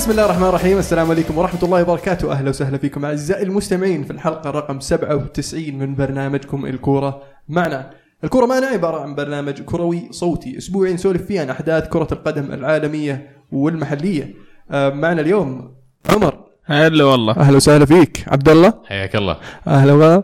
بسم الله الرحمن الرحيم. السلام عليكم ورحمة الله وبركاته. أهلا وسهلا فيكم أعزائي المستمعين في الحلقة رقم 97 من برنامجكم الكورة معنا. الكورة معنا عبارة عن برنامج كروي صوتي أسبوعي نسولف فيه عن أحداث كرة القدم العالمية والمحلية. آه، معنا اليوم عمر. هلا والله. أهلا وسهلا فيك. عبد الله. حياك الله. أهلا و...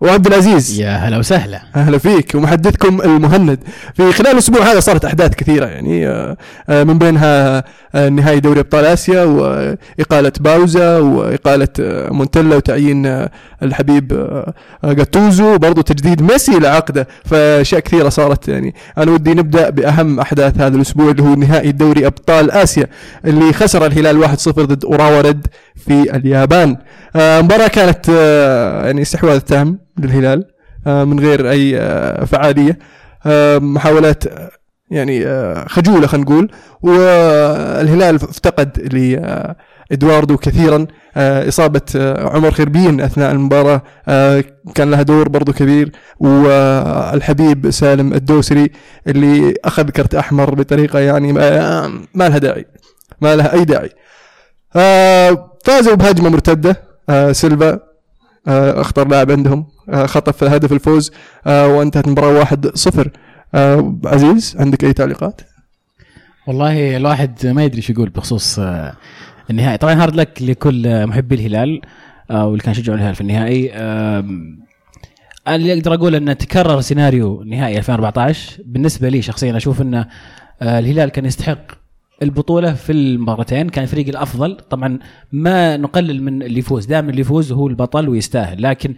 وعبد العزيز. يا هلا وسهلا. أهلا فيك ومحدثكم المهند. في خلال الأسبوع هذا صارت أحداث كثيرة يعني آه، آه، من بينها آه، نهائي دوري أبطال آسيا وإقالة باوزا وإقالة مونتيلا وتعيين الحبيب جاتوزو وبرضه تجديد ميسي لعقده فأشياء كثيرة صارت يعني. أنا ودي نبدأ بأهم أحداث هذا الأسبوع اللي هو نهائي دوري أبطال آسيا اللي خسر الهلال 1-0 ضد أوراوا ريد في اليابان. آه، مباراة كانت يعني استحواذ تام. للهلال آه، من غير أي آه، فعالية. آه، محاولات يعني خجولة خلينا نقول. والهلال افتقد لإدواردو كثيرا. إصابة عمر خربين أثناء المباراة كان لها دور برضو كبير. والحبيب سالم الدوسري اللي أخذ كرت أحمر بطريقة يعني ما لها داعي ما لها أي داعي. فازوا بهجمة مرتدة سيلفا. اخطر لاعب عندهم. آه، خطف هدف الفوز آه، وانتهت المباراة 1-0 آه، عزيز عندك أي تعليقات؟ والله الواحد ما يدري شو يقول بخصوص آه، النهائي. طبعا hard luck لكل آه، محبي الهلال آه، واللي كان يشجعوا الهلال في النهائي. اللي أقدر أقول إنه تكرر سيناريو نهائي 2014 بالنسبة لي شخصيا أشوف إنه آه، الهلال كان يستحق البطولة في المباراتين كان الفريق الأفضل. طبعا ما نقلل من اللي يفوز. دائما اللي يفوز هو البطل ويستاهل. لكن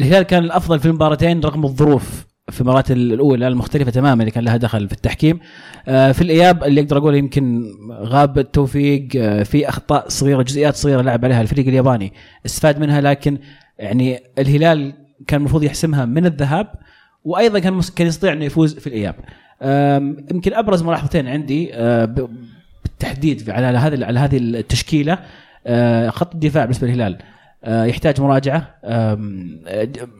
الهلال كان الأفضل في المباراتين رغم الظروف في المباراة الأولى المختلفة تماما اللي كان لها دخل في التحكيم. آه، في الإياب اللي أقدر أقول يمكن غاب التوفيق. آه، في أخطاء صغيرة جزئيات صغيرة لعب عليها الفريق الياباني. استفاد منها لكن يعني الهلال كان المفروض يحسمها من الذهاب. وأيضا كان كان يستطيع انه يفوز في الإياب. يمكن أبرز ملاحظتين عندي ب- بالتحديد على هذه على هذه التشكيلة آه، خط الدفاع بالنسبة للهلال آه، يحتاج مراجعة.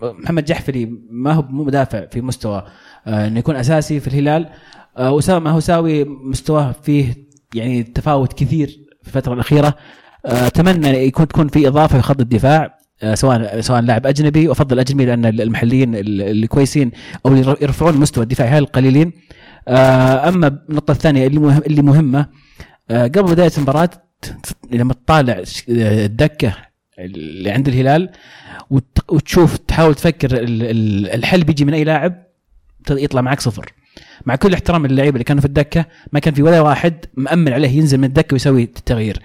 محمد جحفري ما هو مدافع في مستوى إنه يكون أساسي في الهلال. أسامة هوساوي مستواه فيه يعني تفاوت كثير في الفترة الأخيرة. أتمنى يكون تكون في إضافة في خط الدفاع. سواء سواء لاعب أجنبي وأفضل اجنبي لأن المحليين اللي كويسين أو اللي يرفعون مستوى الدفاع هل القليلين. آه، أما النقطة الثانية اللي مهم اللي مهمة آه، قبل بداية المباراة لما تطالع آه، الدكة اللي عند الهلال وت- وتشوف تحاول تفكر ال- ال- الحل بيجي من أي لاعب يطلع معك صفر. مع كل احترام اللعيبه اللي كانوا في الدكة ما كان في ولا واحد مأمن عليه ينزل من الدكة ويسوي التغيير.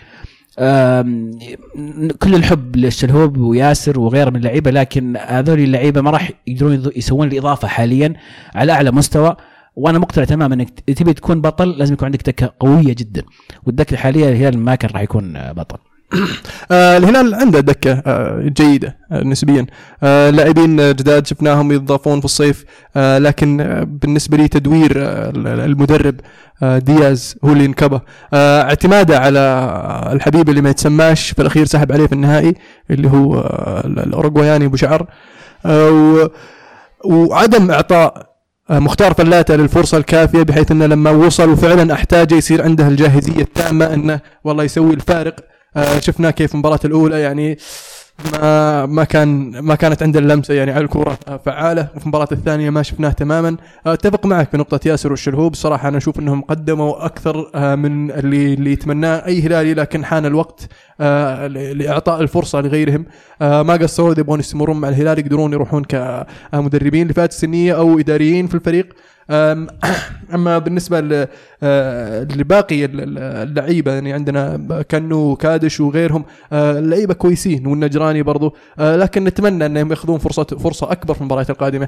كل الحب للشلهوب وياسر وغيره من اللعيبة لكن هذول اللعيبة ما راح يقدرون يسوون الإضافة حاليا على أعلى مستوى. وأنا مقتنع تماما إنك تبي تكون بطل لازم يكون عندك دكة قوية جدا. والدكة الحالية الهلال ما كان راح يكون بطل. الهلال عنده دكة آه جيدة آه نسبيا. آه لاعبين آه، جداد شفناهم يتضافون في الصيف آه لكن آه بالنسبة لي تدوير آه المدرب آه دياز هو اللي انكبه آه اعتماده على الحبيب اللي ما يتسماش في الأخير سحب عليه في النهائي اللي هو آه الأوروغواياني أبو شعر. آه وعدم إعطاء آه، مختار فلاتة للفرصة الكافية بحيث إنه لما وصل وفعلا أحتاجه يصير عنده الجاهزية التامة إنه والله يسوي الفارق. آه، شفناه كيف المباراة الأولى يعني ما ما كان ما كانت عنده اللمسة يعني على الكوره آه، فعالة. وفي المباراة الثانية ما شفناه تماما. آه، أتفق معك في نقطة ياسر والشلهوب. صراحة أنا أشوف إنهم قدموا أكثر آه، من اللي اللي يتمناه. أي هلالي لكن حان الوقت لإعطاء الفرصة لغيرهم. ما قصروا. اذا يبغون يستمرون مع الهلال يقدرون يروحون كمدربين لفئات سنيه أو إداريين في الفريق. أما بالنسبة آه، لباقي ال- ال- اللعيبة يعني عندنا كنو وكادش وغيرهم آه، اللعيبة كويسين والنجراني برضو آه، لكن نتمنى إنهم يأخذون فرصة فرصة أكبر في المباريات القادمة.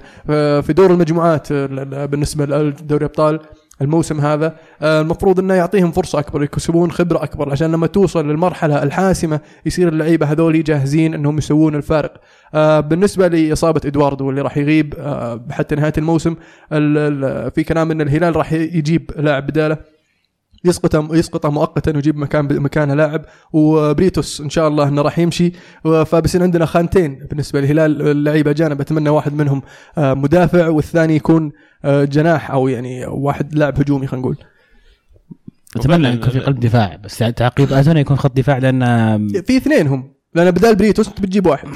في دور المجموعات بالنسبة لدوري ابطال الموسم هذا آه، المفروض إنه يعطيهم فرصة أكبر يكسبون خبرة أكبر عشان لما توصل للمرحلة الحاسمة يصير اللعيبة هذول جاهزين إنهم يسوون الفارق. آه، بالنسبة لإصابة إدواردو اللي راح يغيب آه، حتى نهاية الموسم ال- ال- في كلام إن الهلال راح يجيب لاعب بدالة. يسقطه يسقطه مؤقتا ويجيب مكان مكانه لاعب. وبريتوس إن شاء الله إنه راح يمشي. فبصير عندنا خانتين بالنسبة للهلال اللعيبة اجانب أتمنى واحد منهم آه، مدافع والثاني يكون آه، جناح أو يعني واحد لاعب هجومي خلينا نقول. أتمنى يكون في قلب دفاع بس تعقيب أتمنى يكون خط دفاع لأن في اثنين هم. لأن بدال بريتوس أنت بتجيب واحد.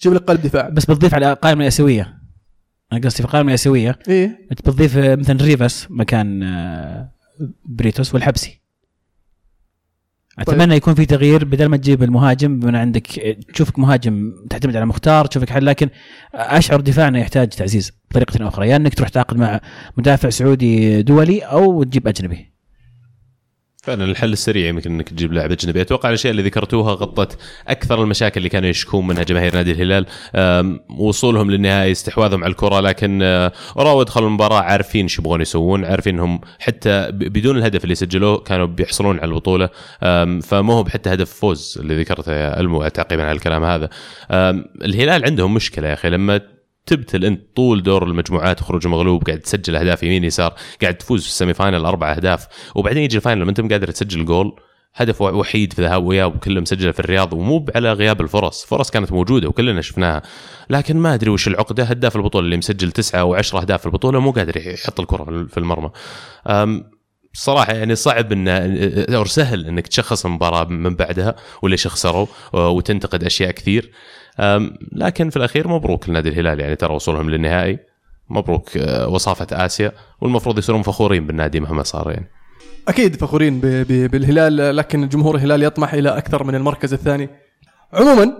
تجيب لك قلب دفاع. بس بتضيف على القائمه الاسيويه أنا قصدي في القائمه الاسيويه إيه. أنت بتضيف مثلا ريفاس مكان آه، بريتوس والحبسي. أتمنى يكون في تغيير بدل ما تجيب المهاجم من عندك تشوفك مهاجم تعتمد على مختار تشوفك حل لكن أشعر دفاعنا يحتاج تعزيز بطريقة أخرى. يا يعني إنك تروح تعاقد مع مدافع سعودي دولي أو تجيب أجنبي. فعلا الحل السريع يمكن إنك تجيب لاعب اجنبي أتوقع الأشياء اللي ذكرتوها غطت أكثر المشاكل اللي كانوا يشكون منها جماهير نادي الهلال. وصولهم للنهائي استحواذهم على الكرة لكن راوا دخلوا المباراة عارفين شو يبغون يسوون عارفين إنهم حتى بدون الهدف اللي سجلوه كانوا بيحصلون على البطولة. فما هو حتى هدف فوز اللي ذكرته يا ألمو تعقيبا على الكلام هذا. الهلال عندهم مشكلة يا أخي لما تبتل انت طول دور المجموعات وخروج مغلوب قاعد تسجل أهداف يمين يسار قاعد تفوز في ال semi-final أربع أهداف وبعدين يجي ال final لما انت قادر تسجل جول هدف وحيد في ذهاب واياب وكله مسجله في الرياض ومو على غياب الفرص، فرص كانت موجوده وكلنا شفناها، لكن ما أدري وش العقده هداف البطولة اللي مسجل تسعة أو عشرة أهداف في البطولة مو قادر يحط الكرة في المرمى. صراحة يعني صعب إن أو سهل إنك تشخص المباراة من بعدها وليش خسروا وتنتقد أشياء كثير لكن في الأخير مبروك لنادي الهلال. يعني ترى وصولهم للنهائي مبروك أه، وصافة آسيا والمفروض يصيرون فخورين بالنادي مهما صار يعني. أكيد فخورين بالهلال لكن جمهور الهلال يطمح إلى أكثر من المركز الثاني. عموما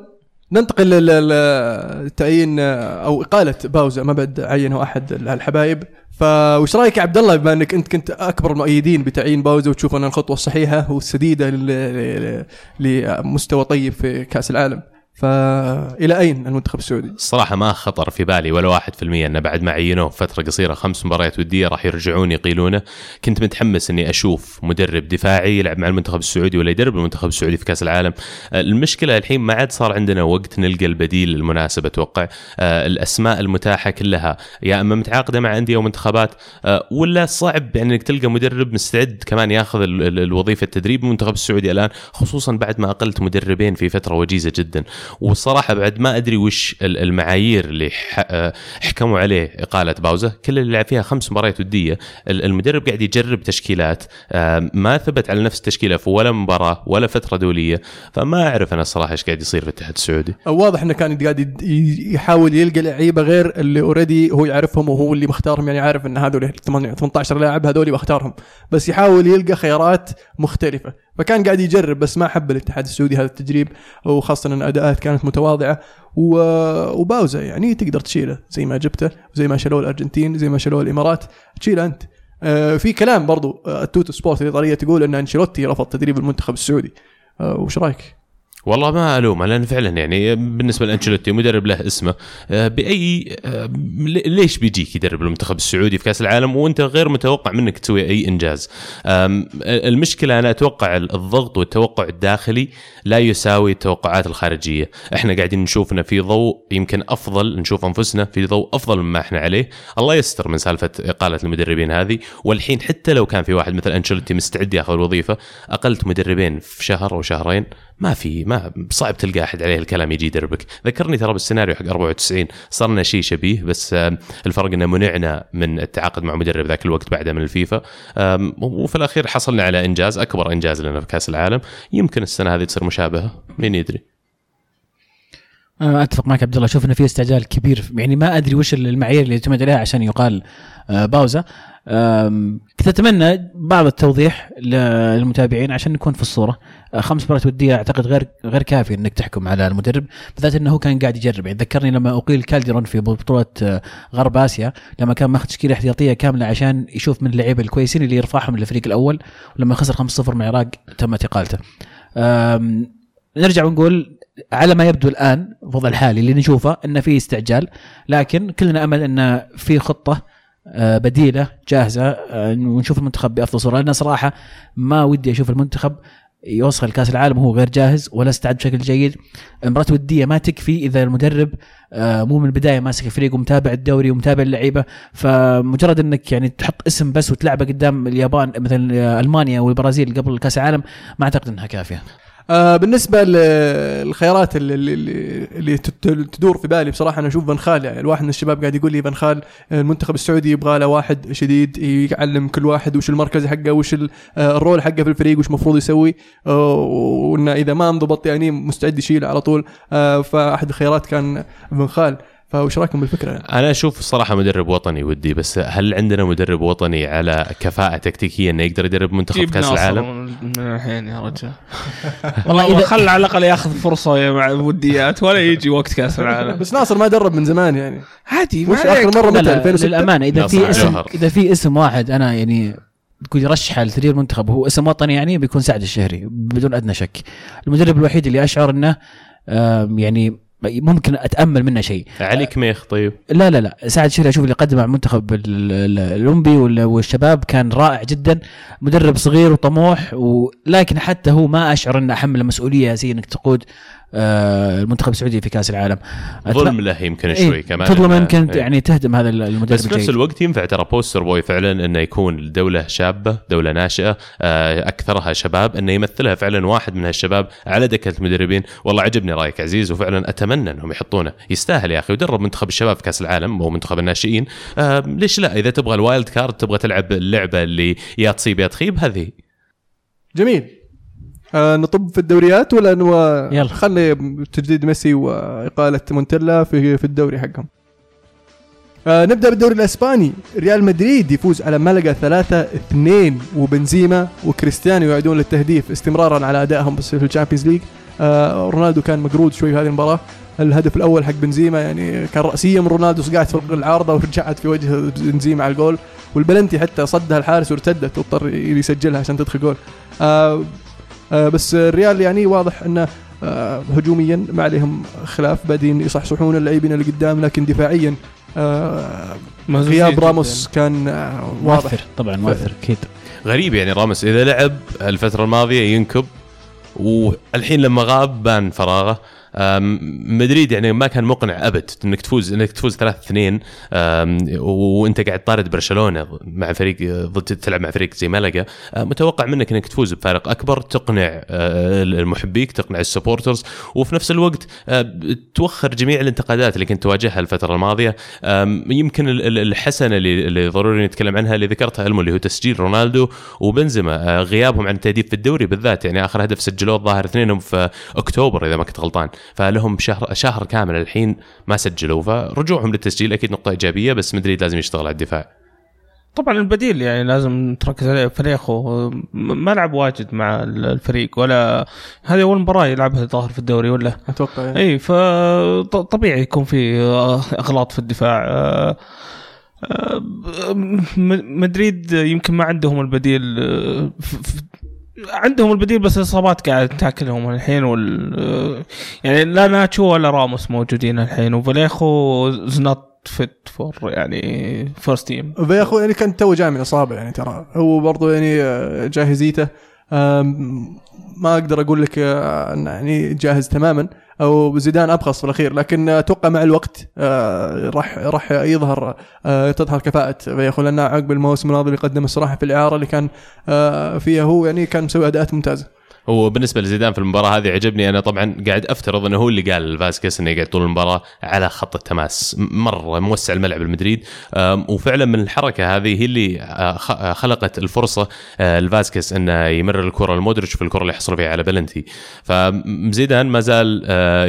ننتقل للتعيين أو إقالة باوزا ما بعد عينه أحد الحبايب. فوش رأيك يا عبد الله بما أنك أنت كنت أكبر المؤيدين بتعيين باوزا وتشوف ان الخطوة الصحيحة والسديدة لمستوى طيب في كأس العالم؟ فإلى أين المنتخب السعودي؟ الصراحه ما خطر في بالي ولا واحد في المية انه بعد ما عينوه فترة قصيرة خمس مباريات ودية راح يرجعون يقيلونه، كنت متحمس إني أشوف مدرب دفاعي يلعب مع المنتخب السعودي ولا يدرب المنتخب السعودي في كأس العالم، المشكلة الحين ما عاد صار عندنا وقت نلقى البديل المناسب أتوقع، آه، الأسماء المتاحة كلها يا أما متعاقدة مع أندية ومنتخبات آه، ولا صعب يعني إنك تلقى مدرب مستعد كمان ياخذ الوظيفة التدريب المنتخب السعودي الآن خصوصا بعد ما أقلت مدربين في فترة وجيزة جدا. والصراحه بعد ما أدري وش المعايير اللي حكموا عليه إقالة باوزة كل اللي لعب فيها خمس مباريات ودية المدرب قاعد يجرب تشكيلات ما ثبت على نفس التشكيلة في ولا مباراة ولا فترة دولية فما أعرف أنا الصراحه إيش قاعد يصير في الاتحاد السعودي. واضح إنه كان قاعد يحاول يلقى لعيبة غير اللي already هو يعرفهم وهو اللي مختارهم يعني عارف إن هذول 18 لاعب هذول بختارهم بس يحاول يلقى خيارات مختلفة. فكان قاعد يجرب بس ما حب الاتحاد السعودي هذا التجريب وخاصة إن أداءات كانت متواضعة. وباوزا يعني تقدر تشيله زي ما جبته زي ما شالوه الأرجنتين زي ما شالوه الإمارات. تشيله أنت. آه، في كلام برضو آه، التوتو سبورت الايطاليه تقول إن أنشيلوتي رفض تدريب المنتخب السعودي. آه، وش رأيك؟ والله ما ألومه لأن فعلا يعني بالنسبة لأنشيلوتي مدرب له اسمه آه، بأي آه، ليش بيجيك يدرب المنتخب السعودي في كأس العالم وأنت غير متوقع منك تسوي أي إنجاز؟ المشكلة أنا أتوقع الضغط والتوقع الداخلي لا يساوي التوقعات الخارجية. إحنا قاعدين نشوف في ضوء يمكن أفضل نشوف أنفسنا في ضوء أفضل مما إحنا عليه. الله يستر من سالفة إقالة المدربين هذه. والحين حتى لو كان في واحد مثل أنشيلوتي مستعد ياخذ الوظيفة أقلت مدربين في شهر أو شهرين ما في ما صعب تلقى أحد عليه الكلام يجي يدربك. ذكرني ترى بالسيناريو حق 94 صرنا شيء شبيه بس الفرق إنه منعنا من التعاقد مع مدرب ذاك الوقت بعده من الفيفا. وفي الأخير حصلنا على إنجاز أكبر إنجاز لنا في كأس العالم. يمكن السنة هذه تصير مشابهة مين يدري؟ أتفق معك عبد الله. أشوف إنه في استعجال كبير يعني ما أدري وش المعايير اللي يعتمد عليها عشان يقال آه، باوزا كنت اتمنى بعض التوضيح للمتابعين عشان نكون في الصورة. آه، خمس مباريات ودية أعتقد غير غير كافي إنك تحكم على المدرب بالذات إنه هو كان قاعد يجرب. يعني ذكرني لما أقيل كالديرون في بطولة آه، غرب آسيا لما كان ماخذ تشكيلة احتياطية كاملة عشان يشوف من اللعيبة الكويسين اللي يرفعهم للفريق الأول ولما خسر 5-0 مع العراق تمت اقالته نرجع ونقول على ما يبدو الآن الوضع الحالي اللي نشوفه إنه في استعجال لكن كلنا أمل إن في خطة بديلة جاهزة آه، ونشوف المنتخب بأفضل صورة. لأن صراحة ما ودي أشوف المنتخب يوصل لكاس العالم وهو غير جاهز ولا استعد بشكل جيد. مباراه وديه ما تكفي إذا المدرب آه، مو من البداية ماسك الفريق ومتابع الدوري ومتابع اللعيبة. فمجرد إنك يعني تحط اسم بس وتلعبه قدام اليابان مثلا ألمانيا والبرازيل قبل كأس العالم ما أعتقد إنها كافية. آه بالنسبة للخيارات اللي, اللي, اللي تدور في بالي بصراحة أنا أشوف فان خال يعني. الواحد من الشباب قاعد يقول لي فان خال المنتخب السعودي يبغى له واحد شديد يعلم كل واحد وش المركز حقه وش آه، الرول حقه في الفريق وش المفروض يسوي آه، وإنه إذا ما انضبط يعني مستعد يشيله على طول. آه، فأحد الخيارات كان فان فوش رأيكم بالفكرة؟ يعني؟ أنا أشوف الصراحه مدرب وطني ودي بس هل عندنا مدرب وطني على كفاءة تكتيكية إنه يقدر يدرب منتخب كأس ناصر العالم؟ من الحين يا رجال. والله اذا خل على الأقل ياخذ فرصة مع وديات ولا يجي وقت كأس العالم. بس ناصر ما درب من زمان يعني. عادي وش ما اخر مرة متى لا 2006 للأمانة إذا في اسم. إذا في اسم واحد أنا يعني تقول يرشحه لتدريب المنتخب وهو اسم وطني يعني بيكون سعد الشهري بدون أدنى شك. المدرب الوحيد اللي أشعر إنه يعني ممكن أتأمل منه شيء. علي كميخ طيب. لا لا لا. سعد الشهري أشوف اللي قدمه مع المنتخب ال- ال- الأولمبي وال- والشباب كان رائع جدا. مدرب صغير وطموح ولكن حتى هو ما أشعر إنه أحمل مسؤولية زي إنك تقود المنتخب السعودي في كأس العالم. ظلم له يمكن إيه، شوي كمان. تظلم يمكن إيه. يعني تهدم هذا المدرب بس في نفس. الوقت ينفع ترى بوستر بوي فعلا إنه يكون دوله شابة دولة ناشئة آه، أكثرها شباب إنه يمثلها فعلا واحد من هالشباب على دكة المدربين. والله عجبني رأيك عزيز وفعلا أتمنى إنهم يحطونه. يستاهل يا أخي ودرب منتخب الشباب في كأس العالم أو منتخب الناشئين. آه، ليش لا؟ إذا تبغى ال wild card تبغى تلعب اللعبة اللي يا تصيب يا تخيب هذه. جميل. آه نطب في الدوريات ولا no... يلا. خلي تجديد ميسي وإقالة مونتيلا في في الدوري حقهم. آه نبدأ بالدوري الإسباني. ريال مدريد يفوز على ملقا 3 2 وبنزيما وكريستيانو يعيدون للتهديف استمرارا على أدائهم بس في ال Champions League. آه رونالدو كان مقرود شوي في هذه المباراة. الهدف الأول حق بنزيما يعني كان رأسية من رونالدو صقعت في العارضة ورجعت في وجه بنزيما على الجول. والبلنتي حتى صدها الحارس وارتدت واضطر يسجلها عشان تدخل جول. آه بس الريال يعني واضح انه آه هجوميا ما عليهم خلاف. بادين يصحصحون اللاعبين اللي قدام لكن دفاعيا آه غياب. راموس كان آه واضح. مؤثر طبعا مؤثر أكيد غريب يعني راموس إذا لعب الفترة الماضية ينكب والحين لما غاب بان فراغه. مدريد يعني ما كان مقنع أبد إنك تفوز إنك تفوز 3 2 وأنت قاعد طارد برشلونة مع فريق ضد تلعب مع فريق زي ملقا أه، متوقع منك إنك تفوز بفارق أكبر تقنع أه، المحبيك تقنع السبورترز وفي نفس الوقت أه، توخر جميع الانتقادات اللي كنت تواجهها الفترة الماضية. يمكن ال- ال- الحسنة اللي, ضروري نتكلم عنها اللي ذكرتها ألمو اللي هو تسجيل رونالدو وبنزيما. غيابهم عن التهديف في الدوري بالذات يعني آخر هدف سجلوه الظاهر اثنينهم في أكتوبر إذا ما كنت غلطان. فلهم شهر شهر كامل الحين ما سجلوا فرجوعهم للتسجيل. أكيد نقطة إيجابية بس مدريد لازم يشتغل على الدفاع. طبعا البديل يعني لازم تركز عليه. فريقه م- ما لعب واجد مع ال- الفريق ولا هذه أول مباراة يلعبها ظاهر في الدوري ولا؟ أتوقع يعني. إي فطبيعي يكون في إغلاط في الدفاع. آه، آه، م- مدريد يمكن ما عندهم البديل آه، عندهم البديل بس الإصابات قاعد تاكلهم الحين وال يعني لا ناتشو ولا راموس موجودين الحين وفاليخو is not fit for يعني first team فاليخو يعني كان تو جاي من إصابة يعني ترى هو برضو يعني جاهزيته. ما أقدر أقول لك آه، يعني جاهز تماما أو زيدان أبخص في الأخير لكن أتوقع مع الوقت آه، راح راح يظهر آه، تظهر كفاءة. فاليخو لأنه عقب الموسم الماضي اللي قدم الصراحه في الإعارة اللي كان فيها هو يعني كان مسوي أداءات ممتازة. هو بالنسبة لزيدان في المباراة هذه عجبني. أنا طبعا قاعد أفترض إنه هو اللي قال لفاسكيز إنه يقعد طول المباراة على خط التماس. مرة موسع الملعب المدريد. وفعلا من الحركة هذه هي اللي آه، آه، خلقت الفرصة آه، لفاسكيز إنه يمرر الكرة لمودريتش في الكرة اللي حصل فيها على بلنتي فزيدان ما زال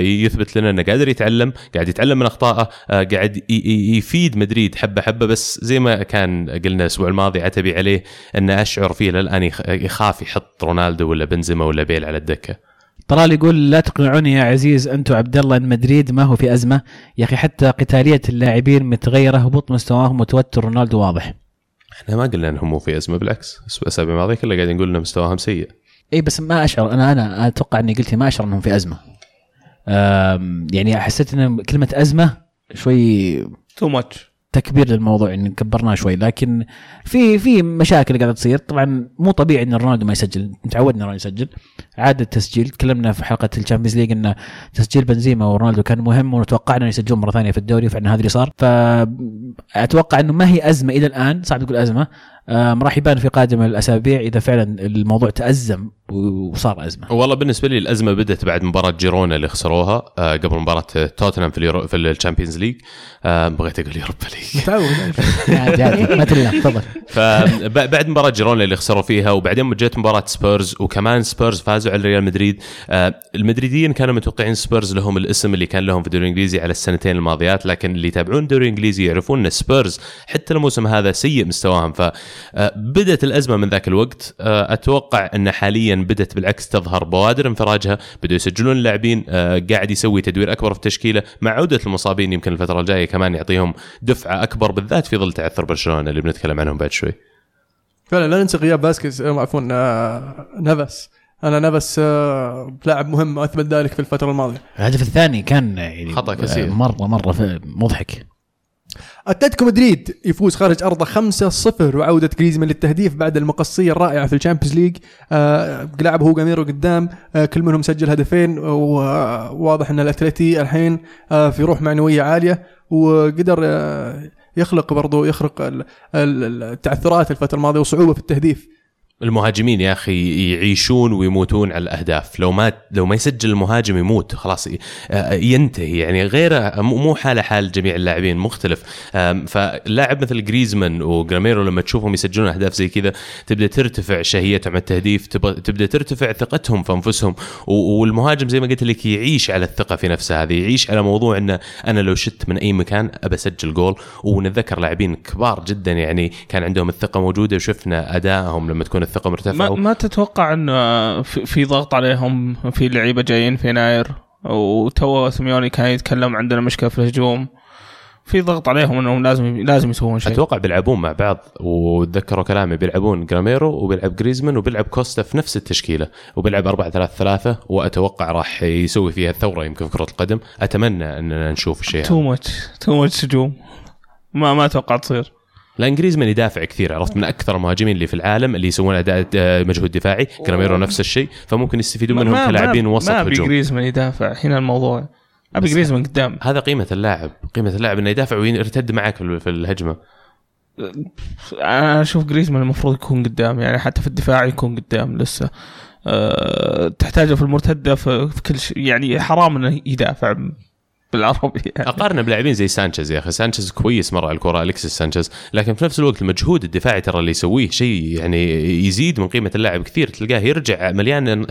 يثبت لنا إنه قادر يتعلم قاعد يتعلم من أخطائه قاعد يفيد مدريد حبة حبة. بس زي ما كان قلنا الأسبوع الماضي عتبي عليه إنه أشعر فيه للآن يخ- يخاف يحط رونالدو ولا بنزيما ولا بيل على الدكة؟ طلال يقول لا تقنعوني يا عزيز أنتم عبد الله إن مدريد ما هو في أزمة. يا أخي حتى قتالية اللاعبين متغيرة هبوط مستواهم وتوتر. رونالدو واضح. إحنا ما قلنا إنهم مو في أزمة بالعكس. الاسابيع الماضيه كلها قاعدين نقول إن مستواهم سيء. اي بس ما أشعر أنا أنا أتوقع إني قلت ما أشعر إنهم في أزمة. يعني حسيت إن كلمة أزمة شوي too much تكبير للموضوع يعني كبرناه شوي لكن في في مشاكل قاعدة تصير. طبعا مو طبيعي إن رونالدو ما يسجل متعودنا رونالدو يسجل. عادة التسجيل تكلمنا في حلقة ال Champions League إن تسجيل بنزيما ورونالدو كان مهم وتوقعنا ان يسجلون مرة ثانية في الدوري وفعلا هذا اللي صار. فأتوقع إنه ما هي أزمة إلى الآن صعب تقول أزمة. راح يبان في قادم الأسابيع إذا فعلا الموضوع تأزم وصار أزمة. والله بالنسبة لي الأزمة بدأت بعد مباراة جيرونا اللي خسروها آه، قبل مباراة توتنهام في اليورو في ال Champions League. آه، بغيت أقول Europa League. متعود عادي عادي ما تلام تفضل. فبعد مباراة جيرونا اللي خسروا فيها وبعدين جت مباراة سبيرز وكمان سبيرز فازوا على ريال مدريد. آه، المدريديين كانوا متوقعين سبيرز لهم الاسم اللي كان لهم في الدوري الإنجليزي على السنتين الماضيات لكن اللي يتابعون الدوري الإنجليزي يعرفون إن سبيرز حتى الموسم هذا سيء مستواهم. فبدت الأزمة من ذاك الوقت. آه، أتوقع أن حاليا بدت بالعكس تظهر بوادر انفراجها. بدوا يسجلون اللاعبين آه، قاعد يسوي تدوير أكبر في التشكيلة مع عودة المصابين. يمكن الفترة الجاية كمان يعطيهم دفعة أكبر بالذات في ظل تعثر برشلونة اللي بنتكلم عنهم بعد شوي. فعلا لا ننسى غياب فاسكيز. آه، عفوا آه، نافاس. أنا نافاس آه، لاعب مهم اثبت ذلك في الفترة الماضية. الهدف الثاني كان يعني خطأ كثير. مرة مرة مضحك. أتلتيكو مدريد يفوز خارج أرضه 5-0 وعودة جريزمان للتهديف بعد المقصية الرائعة في ال Champions League. آه لعب هو جاميرو قدام. آه كل منهم سجل هدفين وواضح أن الأتلتي الحين آه في روح معنوية عالية وقدر آه يخلق برضو ال- التعثرات الفترة الماضية وصعوبة في التهديف. المهاجمين يا أخي يعيشون ويموتون على الأهداف. لو ما لو ما يسجل المهاجم يموت خلاص آه، ينتهي. يعني غيره مو حاله حال جميع اللاعبين مختلف. فلاعب مثل جريزمان وجراميرو لما تشوفهم يسجلون أهداف زي كذا تبدأ ترتفع شهيتهم على التهديف تبدأ ترتفع ثقتهم في أنفسهم. والمهاجم زي ما قلت لك يعيش على الثقة في نفسه هذه يعيش على موضوع إنه أنا لو شت من أي مكان أبى أسجل جول. ونتذكر لاعبين كبار جدا يعني كان عندهم الثقة موجودة وشفنا أدائهم لما تكون الثقة مرتفعة ما, ما تتوقع إن في, ضغط عليهم في لعيبة جايين في يناير؟ وتو سيميوني كان يتكلم عندنا مشكلة في الهجوم. في ضغط عليهم إنهم لازم لازم يسوون شيء. أتوقع بيلعبون مع بعض وتذكروا كلامي بيلعبون جاميرو وبيلعب جريزمان وبيلعب كوستا في نفس التشكيلة وبيلعب 4 3 3 وأتوقع راح يسوي فيها الثورة يمكن في كرة القدم. أتمنى إننا نشوف الشيء too much too much هجوم. ما ما أتوقع تصير. لأن جريزمان يدافع كثير عرفت؟ من أكثر المهاجمين اللي في العالم اللي يسوون أداء آه، مجهود دفاعي. جاميرو نفس الشيء. فممكن يستفيدون منهم ما- كلاعبين ما- وسط ما أبي هجوم. جريزمان يدافع هنا الموضوع. أبي جريزمان قدام. هذا قيمة اللاعب. قيمة اللاعب إنه يدافع ويرتد معك في الهجمة. أنا أشوف جريزمان المفروض يكون قدام يعني حتى في الدفاع يكون قدام لسه. أه تحتاجه في المرتدة في كل شيء. يعني حرام إنه يدافع. بالعربي. يعني. أقارنه بلاعبين زي سانشيز يا أخي. سانشيز كويس مرة على الكرة الكسيس سانشيز. لكن في نفس الوقت المجهود الدفاعي ترى اللي يسويه شيء يعني يزيد من قيمة اللاعب كثير. تلقاه يرجع مليان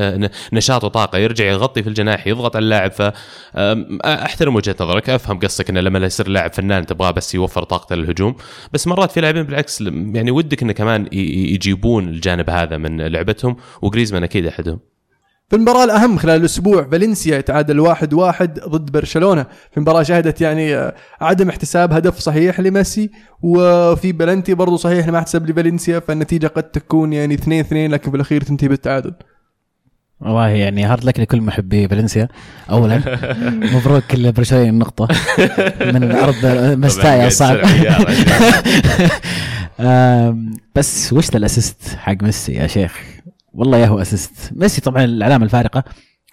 نشاط وطاقة يرجع يغطي في الجناح يضغط على اللاعب. ف أحترم وجهة نظرك أفهم قصدك إنه لما يصير لاعب فنان تبغاه بس يوفر طاقته للهجوم. بس مرات في لاعبين بالعكس يعني ودك إنه كمان يجيبون الجانب هذا من لعبتهم وجريزمان أكيد أحدهم. في المباراة الأهم خلال الأسبوع فالنسيا يتعادل واحد واحد ضد برشلونة. في مباراة شهدت يعني آه، عدم احتساب هدف صحيح لميسي وفي بلنتي برضو صحيح ما احتسب لفالنسيا فالنتيجة قد تكون يعني 2 2 لكن في الأخير تنتهي بالتعادل. والله يعني hard luck لكل محبي فالنسيا. اولا مبروك لبرشلونة النقطة. من ارض مستايا آم، بس وش ذا ال assist حق ميسي يا شيخ؟ والله يا هو assist ميسي طبعا العلامه الفارقة.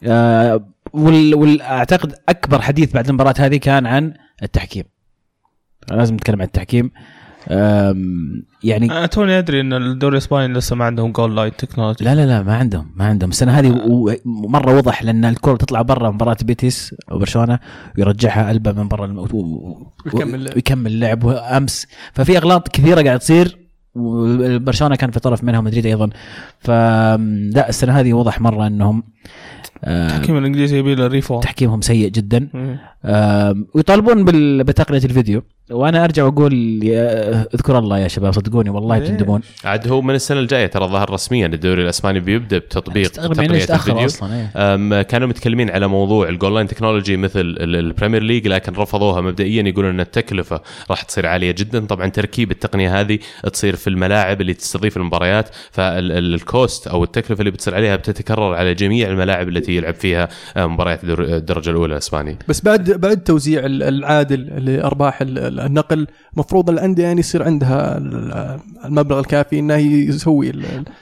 آه، والاعتقد أكبر حديث بعد المباراة هذه كان عن التحكيم. لازم نتكلم عن التحكيم. يعني أنا توني أدري إن الدوري الاسباني لسه ما عندهم goal line technology لا لا لا ما عندهم ما عندهم. السنة هذه و- مرة وضح لأن الكرة تطلع برا مباراة بيتيس وبرشلونه ويرجعها ألبا من برا ويكمل لعب. ويكمل اللعب. امس ففي أغلاط كثيرة قاعد تصير. وبرشلونة كان في طرف منها مدريد أيضا. فلا السنة هذه وضح مرة إنهم آه، التحكيم الإنجليزي يبي له reform. تحكيمهم سيء جدا. ويطالبون بتقنية الفيديو. وأنا أرجع وأقول اذكر الله يا شباب صدقوني والله؟ تندمون. عاد هو من السنة الجاية ترى ظهر رسميا الدوري الأسباني بيبدأ بتطبيق يعني تقنية الفيديو. أصلا إيه. كانوا متكلمين على موضوع ال goal line technology مثل ال- ال Premier League لكن رفضوها مبدئيا. يقولون إن التكلفة راح تصير عالية جدا. طبعا تركيب التقنية هذه تصير في الملاعب اللي تستضيف المباريات. فال cost أو التكلفة اللي بتصير عليها بتتكرر على جميع الملاعب التي يلعب فيها آه، مباريات الدر- الدرجة الأولى الاسبانيه بس بعد بعد توزيع ال- العادل لأرباح ال- ال- النقل المفروض الأندية يعني يصير عندها ال- المبلغ الكافي إنه يسوي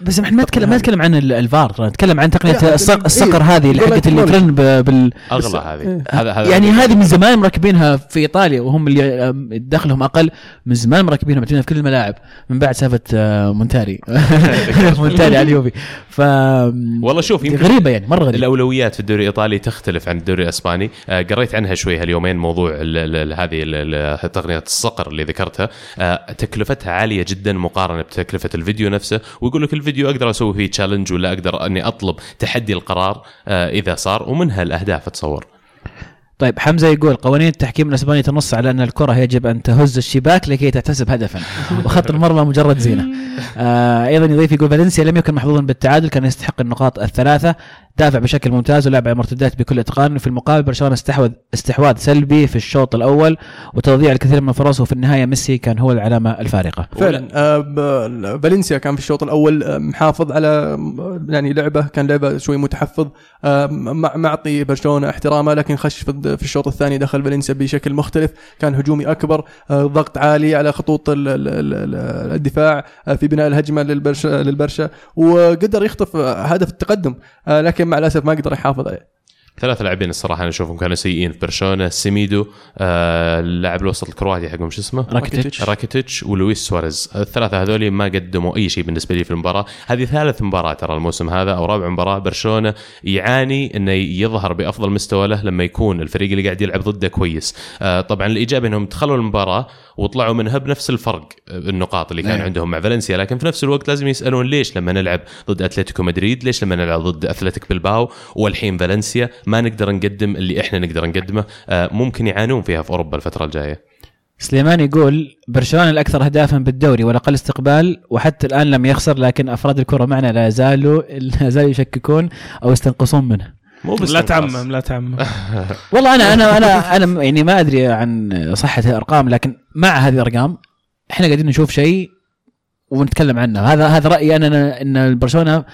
بس إحنا ما نتكلم ما نتكلم عن ال- الفار نتكلم عن تقنية لا، الصق- إيه، الصقر هذه اللي حقت اللي ترن بال أغلى هذه. إيه. هذا يعني هذه من زمان مركبينها في إيطاليا وهم اللي آم، دخلهم أقل من زمان مركبينها معتمدين في كل الملاعب من بعد سالفة آه، مونتاري. مونتاري على اليوفي. ف والله شوف يمكن غريبة يعني مرة غريبة. الأولويات في الدوري الإيطالي تختلف عن الدوري الإسباني. آه، قريت عنها شوي هاليومين موضوع ال- ال- ال- هذه ال- ال- تقنية الصقر اللي ذكرتها. آه، تكلفتها عالية جدا مقارنة بتكلفة الفيديو نفسه ويقول لك الفيديو أقدر أسوي فيه تشالنج ولا أقدر أني أطلب تحدي القرار آه، إذا صار ومنها الاهداف أتصور. طيب حمزة يقول قوانين التحكيم الأسباني تنص على أن الكرة يجب أن تهز الشباك لكي تحتسب هدفا. وخط المرمى مجرد زينة. آه أيضا يضيف يقول فالنسيا لم يكن محظوظا بالتعادل كان يستحق النقاط الثلاثة. دافع بشكل ممتاز ولعب على المرتدات بكل إتقان. وفي المقابل برشلونة استحوذ استحواذ سلبي في الشوط الأول وتضييع الكثير من الفرص وفي النهاية ميسي كان هو العلامة الفارقة. فعلا آه، فالنسيا كان في الشوط الأول آه، محافظ على يعني لعبه كان لعبه شوي متحفظ. آه، مع- معطي برشلونة احترامه لكن خش في في الشوط الثاني دخل فالنسيا بشكل مختلف. كان هجومي أكبر آه، ضغط عالي على خطوط ال- ال- ال- ال- الدفاع في بناء الهجمة للبرشا للبرشا وقدر يخطف هدف التقدم. آه، مع الأسف ما قدر يحافظ عليه. ثلاث لاعبين الصراحة أنا أشوفهم كانوا سيئين في برشلونة. سيميدو آه، اللاعب الوسط الكرواتي حقهم شو اسمه؟ راكيتيتش. راكيتيتش. ولويس سواريز. الثلاثة هذول ما قدموا أي شيء بالنسبة لي في المباراة. هذه ثالث مباراة ترى الموسم هذا أو رابع مباراة برشلونة يعاني إنه يظهر بأفضل مستوى له لما يكون الفريق اللي قاعد يلعب ضده كويس. آه، طبعا الايجابي إنهم دخلوا المباراة وطلعوا منها بنفس الفرق آه، النقاط اللي كان نعم. عندهم مع فالنسيا لكن في نفس الوقت لازم يسألون ليش لما نلعب ضد أتلتيكو مدريد ليش لما نلعب ضد اتلتيك بلباو والحين فالنسيا ما نقدر نقدم اللي إحنا نقدر نقدمه آه، ممكن يعانون فيها في أوروبا الفترة الجاية سليمان يقول برشلونة الأكثر اهدافا بالدوري والأقل استقبال وحتى الآن لم يخسر لكن أفراد الكرة معنا لا زالوا لا زالوا يشككون أو يستنقصون منه. مو بس لا. تعمم لا تعمم والله أنا أنا أنا أنا يعني ما أدري عن صحة الأرقام لكن مع هذه الأرقام إحنا قاعدين نشوف شيء ونتكلم عنه هذا هذا رأيي أنا إن برشلونه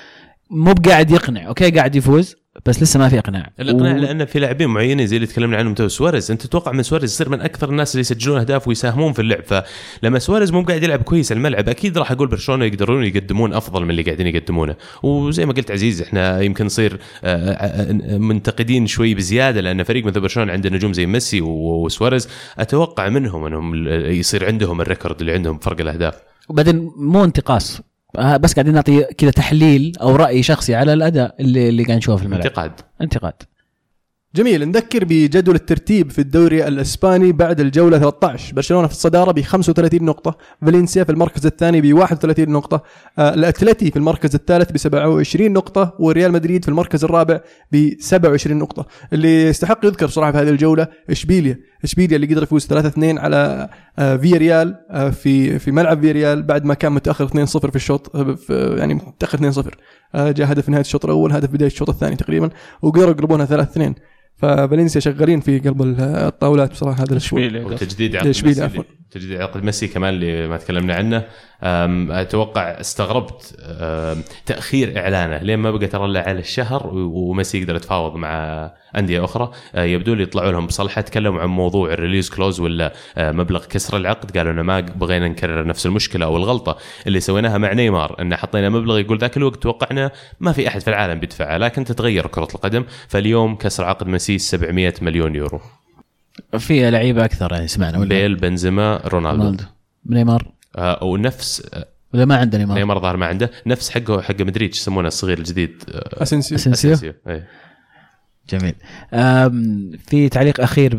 مو بقاعد يقنع أوكي؟ قاعد يفوز بس لسه ما في إقناع. الإقناع و- لأن في لاعبين معينين زي اللي تكلمنا عنهم تو سواريز. أنت تتوقع من سواريز يصير من أكثر الناس اللي يسجلون أهداف ويساهمون في اللعب. فلما سواريز مو قاعد يلعب كويس على الملعب أكيد راح أقول برشلونة يقدرون يقدمون أفضل من اللي قاعدين يقدمونه. وزي ما قلت عزيز إحنا يمكن نصير آه، آه، منتقدين شوي بزيادة لأن فريق مثل برشلونة عنده نجوم زي ميسي وسواريز. أتوقع منهم إنهم يصير عندهم الريكورد اللي عندهم فرق الأهداف. وبعدين مو انتقاص. آه، بس قاعدين نعطي كذا تحليل أو رأي شخصي على الأداء اللي اللي قاعد نشوفه في الملعب. انتقاد. انتقاد. جميل. نذكر بجدول الترتيب في الدوري الإسباني بعد الجولة 13 برشلونة في الصدارة ب 35 نقطة. فالنسيا في المركز الثاني ب 31 نقطة. آه الأتلتي في المركز الثالث ب 27 نقطة. وريال مدريد في المركز الرابع ب 27 نقطة. اللي يستحق يذكر صراحة في هذه الجولة إشبيليا. اشبيليا اللي قدر يفوز 3 2 على آه فيا ريال آه في في ملعب فيا ريال بعد ما كان متأخر 2 0 في الشوط آه، في يعني متأخر 2 0 آه جاء هدف في نهاية الشوط الأول هدف بداية الشوط الثاني تقريبا وقدروا يقلبونها 3 2 ففالنسيا شغالين في قلب الطاولات بصراحة هذا الأسبوع. وتجديد عقد ميسي عفواً. تجديد عقد ميسي كمان اللي ما تكلمنا عنه. أتوقع استغربت أم، تأخير إعلانه. لين ما بقى ترى إلا على الشهر و- وميسي يقدر يتفاوض مع أندية أخرى. أه، يبدو لي يطلعوا لهم بصلحه تكلموا عن موضوع ال release clause ولا أه، مبلغ كسر العقد. قالوا إنه ما بغينا نكرر نفس المشكلة أو الغلطة اللي سويناها مع نيمار. ان حطينا مبلغ يقول ذاك الوقت توقعنا ما في أحد في العالم بيدفعه لكن تتغير كرة القدم. فاليوم كسر عقد ميسي 700 مليون يورو. في لعيبة أكثر يعني سمعنا ولا؟ بيل بنزيما رونالدو. رونالدو. نيمار. آه، ونفس آه، ولا ما عنده نيمار؟ نيمار ظهر ما عنده. نفس حقه حق مدريد يسمونه الصغير الجديد آه، اسنسيو اسنسيو أسينسيو. إيه. جميل. في تعليق أخير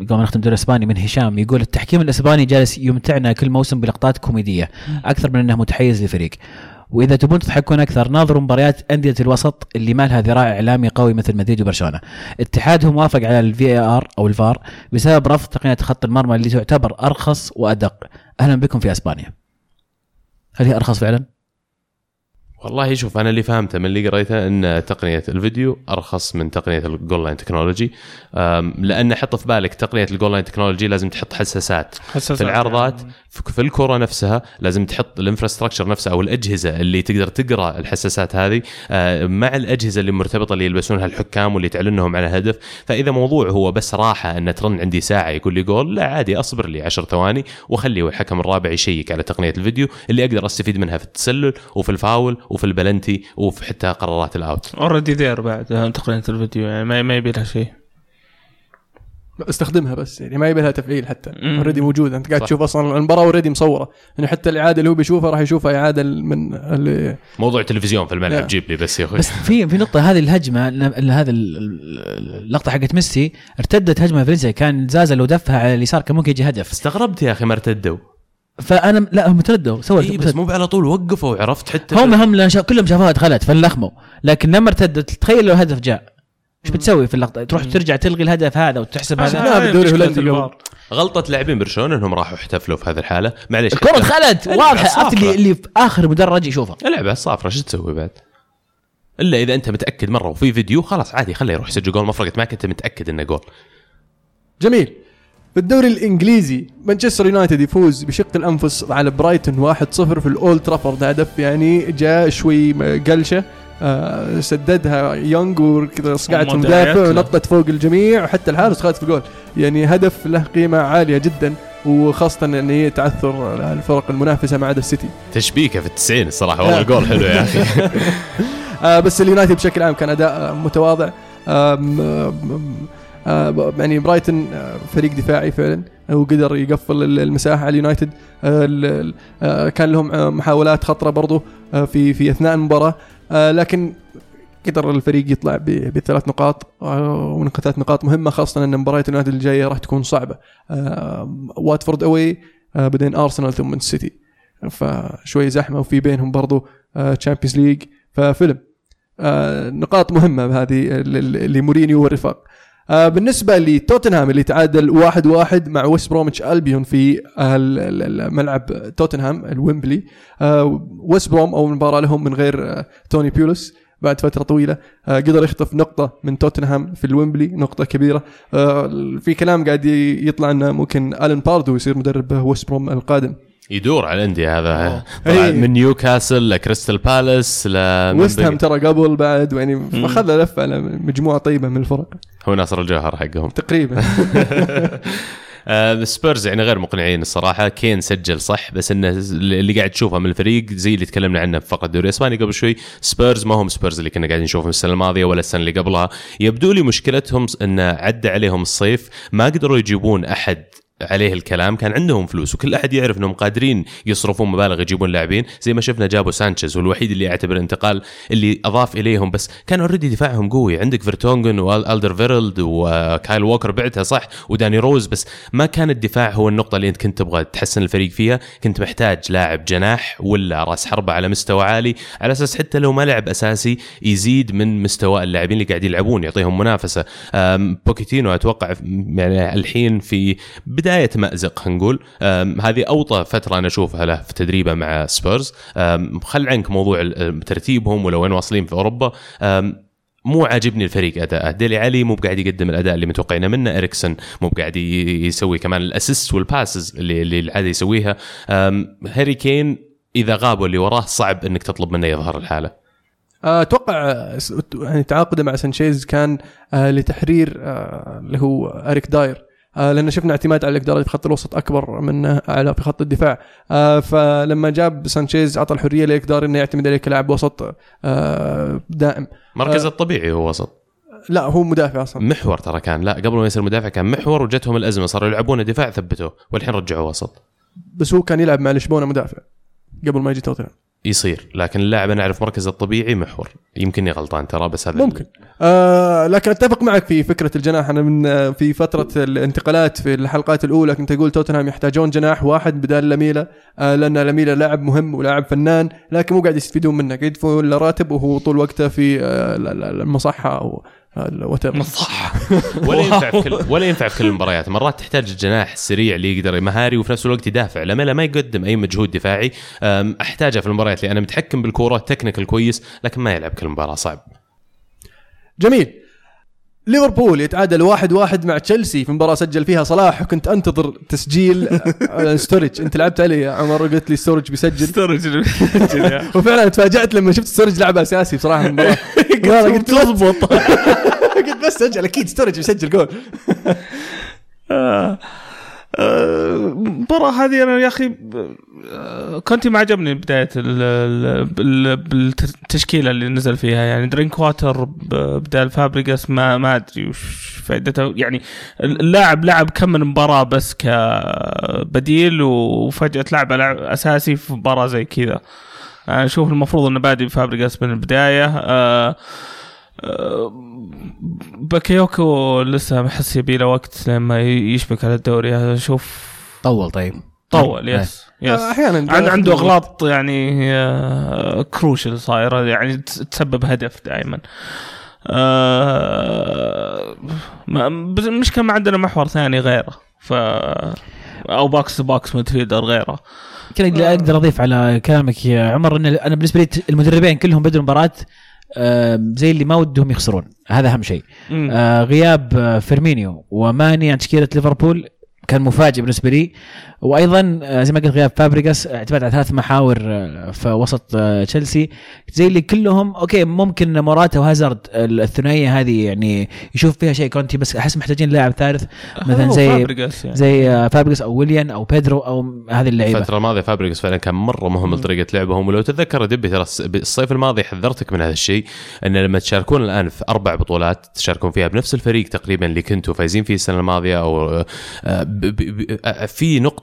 قبل ما نختم الدوري الإسباني من هشام يقول التحكيم الإسباني جالس يمتعنا كل موسم بلقطات كوميدية أكثر من أنه متحيز لفريق. وإذا تبون تضحكون أكثر ناظروا مباريات أندية الوسط اللي ما لها ذراع إعلامي قوي مثل مدريد وبرشلونة. اتحادهم وافق على الفي ار أو الفار بسبب رفض تقنية خط المرمى اللي تعتبر أرخص وأدق. أهلا بكم في أسبانيا. هل هي أرخص فعلا؟ والله شوف أنا اللي فهمته من اللي قريته إن تقنية الفيديو أرخص من تقنية ال goal line technology لأن حط في بالك تقنية ال goal line technology لازم تحط حساسات حساسات في العرضات يعني. في الكره نفسها لازم تحط ال infrastructure نفسها أو الأجهزة اللي تقدر تقرأ الحساسات هذه آه، مع الأجهزة اللي مرتبطة اللي يلبسونها الحكام واللي تعلنهم على هدف فإذا موضوع هو بس راحة إن ترن عندي ساعة يقول لي جول لا عادي أصبر لي 10 ثواني واخلي الحكم الرابع يشيك على تقنية الفيديو اللي أقدر أستفيد منها في التسلل وفي الفاول وفي البلنتي وفي حتى قرارات ال out. already there بعد آه، تقنيه الفيديو يعني ما ما يبي لها شيء. استخدمها بس يعني ما يبي لها تفعيل حتى. already موجوده أنت قاعد صح. تشوف أصلا المباراة already مصورة. يعني حتى الإعادة اللي هو بيشوفها راح يشوفها إعادة من اللي موضوع تلفزيون في الملعب لا. جيب لي بس يا أخوي. بس في في نقطة هذه الهجمة هذا ال- ال- اللقطه حقت ميسي ارتدت هجمة فالنسيا كان زازا لو دفها على اليسار كان ممكن يجي هدف. استغربت يا أخي ما ارتدوا. فأنا لا هم تردوا سووا اي بس مو على طول وقفوا عرفت؟ حتى هم هم لأن شا- كلهم شافوها دخلت فلخموا لكن لما ارتدت تخيل لو هدف جاء. إيش بتسوي في اللقطة؟ تروح ترجع تلغي الهدف هذا وتحسب هذا؟ بالدوري الهولندي قبل. الفار. غلطة لاعبين برشلونة إنهم راحوا احتفلوا في هذه الحالة. معليش الكرة دخلت واضحة. عرفت اللي. اللي في آخر مدرج يشوفها. العب على الصافرة شو تسوي بعد؟ إلا إذا أنت متأكد مرة وفي فيديو خلاص عادي خليه يروح يسجل جول. ما فرقت معك أنت متأكد إنه جول. جميل. في الدوري الإنجليزي مانشستر يونايتد يفوز بشق الأنفس على برايتون 1-0 في الأولد ترافورد. هدف يعني جاء شوي قلشة آه سددها يونغ وكذا صقعت المدافع. ونطت فوق الجميع وحتى الحارس خالد في الجول يعني هدف له قيمة عالية جدا وخاصة إن هي تعثر الفرق المنافسة ما عدا السيتي تشبيكة في التسعين الصراحة والله لا. الجول حلو يا أخي. آه بس اليونايتد بشكل عام كان أداء آه، متواضع. آم، آم، آه يعني برايتون آه، فريق دفاعي فعلا. وقدر يقفل ال- المساحة على اليونايتد. آه، آه، كان لهم آه، محاولات خطرة برضو آه، في في أثناء المباراة. آه، لكن قدر الفريق يطلع بثلاث نقاط آه، ومن ثلاث نقاط مهمة خاصة إن مباريات اليونايتد الجاية راح تكون صعبة. آه، واتفورد away آه، بعدين أرسنال ثم السيتي فشوي زحمة وفي بينهم برضو Champions League ففيلم آه، نقاط مهمة هذه لمورينيو والرفاق آه، بالنسبة لتوتنهام اللي تعادل واحد واحد مع ويست بروميتش ألبيون في آه، ملعب توتنهام الويمبلي. آه، ويست بروم أول مباراة لهم من غير آه، توني بيولس بعد فترة طويلة. آه، قدر يخطف نقطة من توتنهام في الويمبلي نقطة كبيرة. آه، في كلام قاعد يطلع إنه ممكن ألان باردو يصير مدرب ويست بروم القادم. يدور على الأندية هذا. أوه. طلع إيه. من نيوكاسل لكريستال بالاس ل ويست هام ترى قبل بعد يعني اخذ لفة على مجموعة طيبة من الفرق. هو ناصر الجوهر حقهم. تقريبا. آه، سبيرز يعني غير مقنعين الصراحة. كين سجل صح بس إنه اللي قاعد تشوفه من الفريق زي اللي تكلمنا عنه في فقره الدوري الاسباني قبل شوي. سبيرز ما هم سبيرز اللي كنا قاعدين نشوفهم السنة الماضية ولا السنة اللي قبلها. يبدو لي مشكلتهم إن عدى عليهم الصيف ما قدروا يجيبون أحد عليه الكلام كان عندهم فلوس وكل أحد يعرف إنهم قادرين يصرفون مبالغ يجيبون لاعبين زي ما شفنا جابوا سانشيز والوحيد اللي اعتبر انتقال اللي أضاف إليهم بس كان already دفاعهم قوي. عندك فيرتونجن وألدرفيرلد وكايل ووكر بعتها صح؟ وداني روز بس ما كان الدفاع هو النقطة اللي انت كنت تبغى تحسن الفريق فيها. كنت محتاج لاعب جناح ولا راس حربة على مستوى عالي على أساس حتى لو ما لعب أساسي يزيد من مستوى اللاعبين اللي قاعدين يلعبون يعطيهم منافسة. بوكيتينو أتوقع يعني الحين في بداية مأزق نقول. هذه أوطى فترة أنا أشوفها له في تدريبه مع سبيرز. خل عنك موضوع ترتيبهم ولا وين واصلين في أوروبا. مو عاجبني الفريق اداءه ديلي علي مو بقاعد يقدم الأداء اللي متوقعينه منه. إريكسون مو بقاعد ي- يسوي كمان ال assist وال passes اللي اللي يسويها. هاري كين إذا غابوا اللي وراه صعب إنك تطلب منه يظهر الحالة. آه، أتوقع آه، يعني تعاقده مع سانشيز كان آه، لتحرير اللي هو إريك داير. لأن شفنا اعتماد على داير في خط الوسط أكبر منه على في خط الدفاع. آه، فلما جاب سانشيز اعطى الحرية لإريك داير إنه يعتمد عليه كلاعب وسط آه، دائم. مركز آه. الطبيعي هو وسط. لا هو مدافع أصلا. محور ترى كان. لا قبل ما يصير مدافع كان محور وجتهم الأزمة صاروا يلعبون دفاع ثبتوه والحين رجعوه وسط. بس هو كان يلعب مع لشبونة مدافع قبل ما يجي توتنهام. يصير لكن اللاعب أنا أعرف مركزه الطبيعي محور. يمكنني غلطان ترى بس هذا ممكن. آه لكن أتفق معك في فكرة الجناح. أنا من آه في فترة الانتقالات في الحلقات الأولى كنت أقول توتنهام يحتاجون جناح واحد بدال لميلا آه لأن لميلا لاعب مهم ولاعب فنان لكن مو قاعد يستفيدون منه قاعد يدفعون له راتب وهو طول وقته في آه ال- ال- المصحة أو صح. ولا ينفع في كل ولا ينفع في كل المباريات. مرات تحتاج الجناح السريع اللي يقدر مهاري وفي نفس الوقت يدافع. لما لا ما يقدم أي مجهود دفاعي. أحتاجه في المباريات اللي أنا متحكم بالكورة technical كويس لكن ما يلعب كل مباراة صعب. جميل. ليفربول يتعادل واحد واحد مع تشيلسي في مباراة سجل فيها صلاح. وكنت أنتظر تسجيل. آه، ستورج أنت لعبت علي يا عمر وقلت لي ستورج بيسجل. ستورج وفعلا تفاجأت لما شفت ستورج لعب أساسي بصراحة في المباراة. لا، لا، قلت تضبط قلت بس سجل أكيد ستورج بيسجل جول آه، آه، المباراة هذه أنا يا أخي آه، كنت ما عجبني بداية ال- ال- بال- بالتشكيلة اللي نزل فيها. يعني درينك واتر بدال فابريجاس ما ما أدري وش فائدته. يعني اللاعب لعب كم من مباراة بس كبديل وفجأة تلعب لاعب أساسي في مباراة زي كذا. أشوف المفروض إنه بادي بفابريجاس من البداية. آه آه، باكيوكو لسه أحس يبي له وقت لما يشبك على الدوري. أشوف طول طيب. طول yes yes أحيانا عند عنده أغلاط يعني crucial صايره يعني تس- تسبب هدف دائما. آه المشكلة ما عندنا محور ثاني غيره. ف أو box to box midfielder غيره. كذا أقدر- أقدر أضيف على كلامك يا عمر إن أنا بالنسبة لي المدربين كلهم بدوا المباراه آه، زي اللي ما ودهم يخسرون. هذا أهم شيء. آه، غياب آه، فيرمينيو وماني عن تشكيلة ليفربول كان مفاجئ بالنسبة لي. وأيضا آه، زي ما قلت غياب فابريجاس اعتماد على ثلاث محاور آه، في وسط آه، تشيلسي. زي اللي كلهم okay ممكن موراتا وهازارد الثنائية هذه يعني يشوف فيها شيء كونتي بس أحس محتاجين لاعب ثالث. مثلا زي فابريجاس يعني. زي آه، فابريجاس أو ويليان أو بيدرو أو هذه اللعيبة. الفترة الماضية فابريجاس فعلا كان مرة مهم لطريقة لعبهم ولو تتذكر دبي ترى الص- الصيف الماضي حذرتك من هذا الشيء إن لما تشاركون الآن في أربع بطولات تشاركون فيها بنفس الفريق تقريبا اللي كنتوا فايزين فيه السنة الماضية أو آه، ب-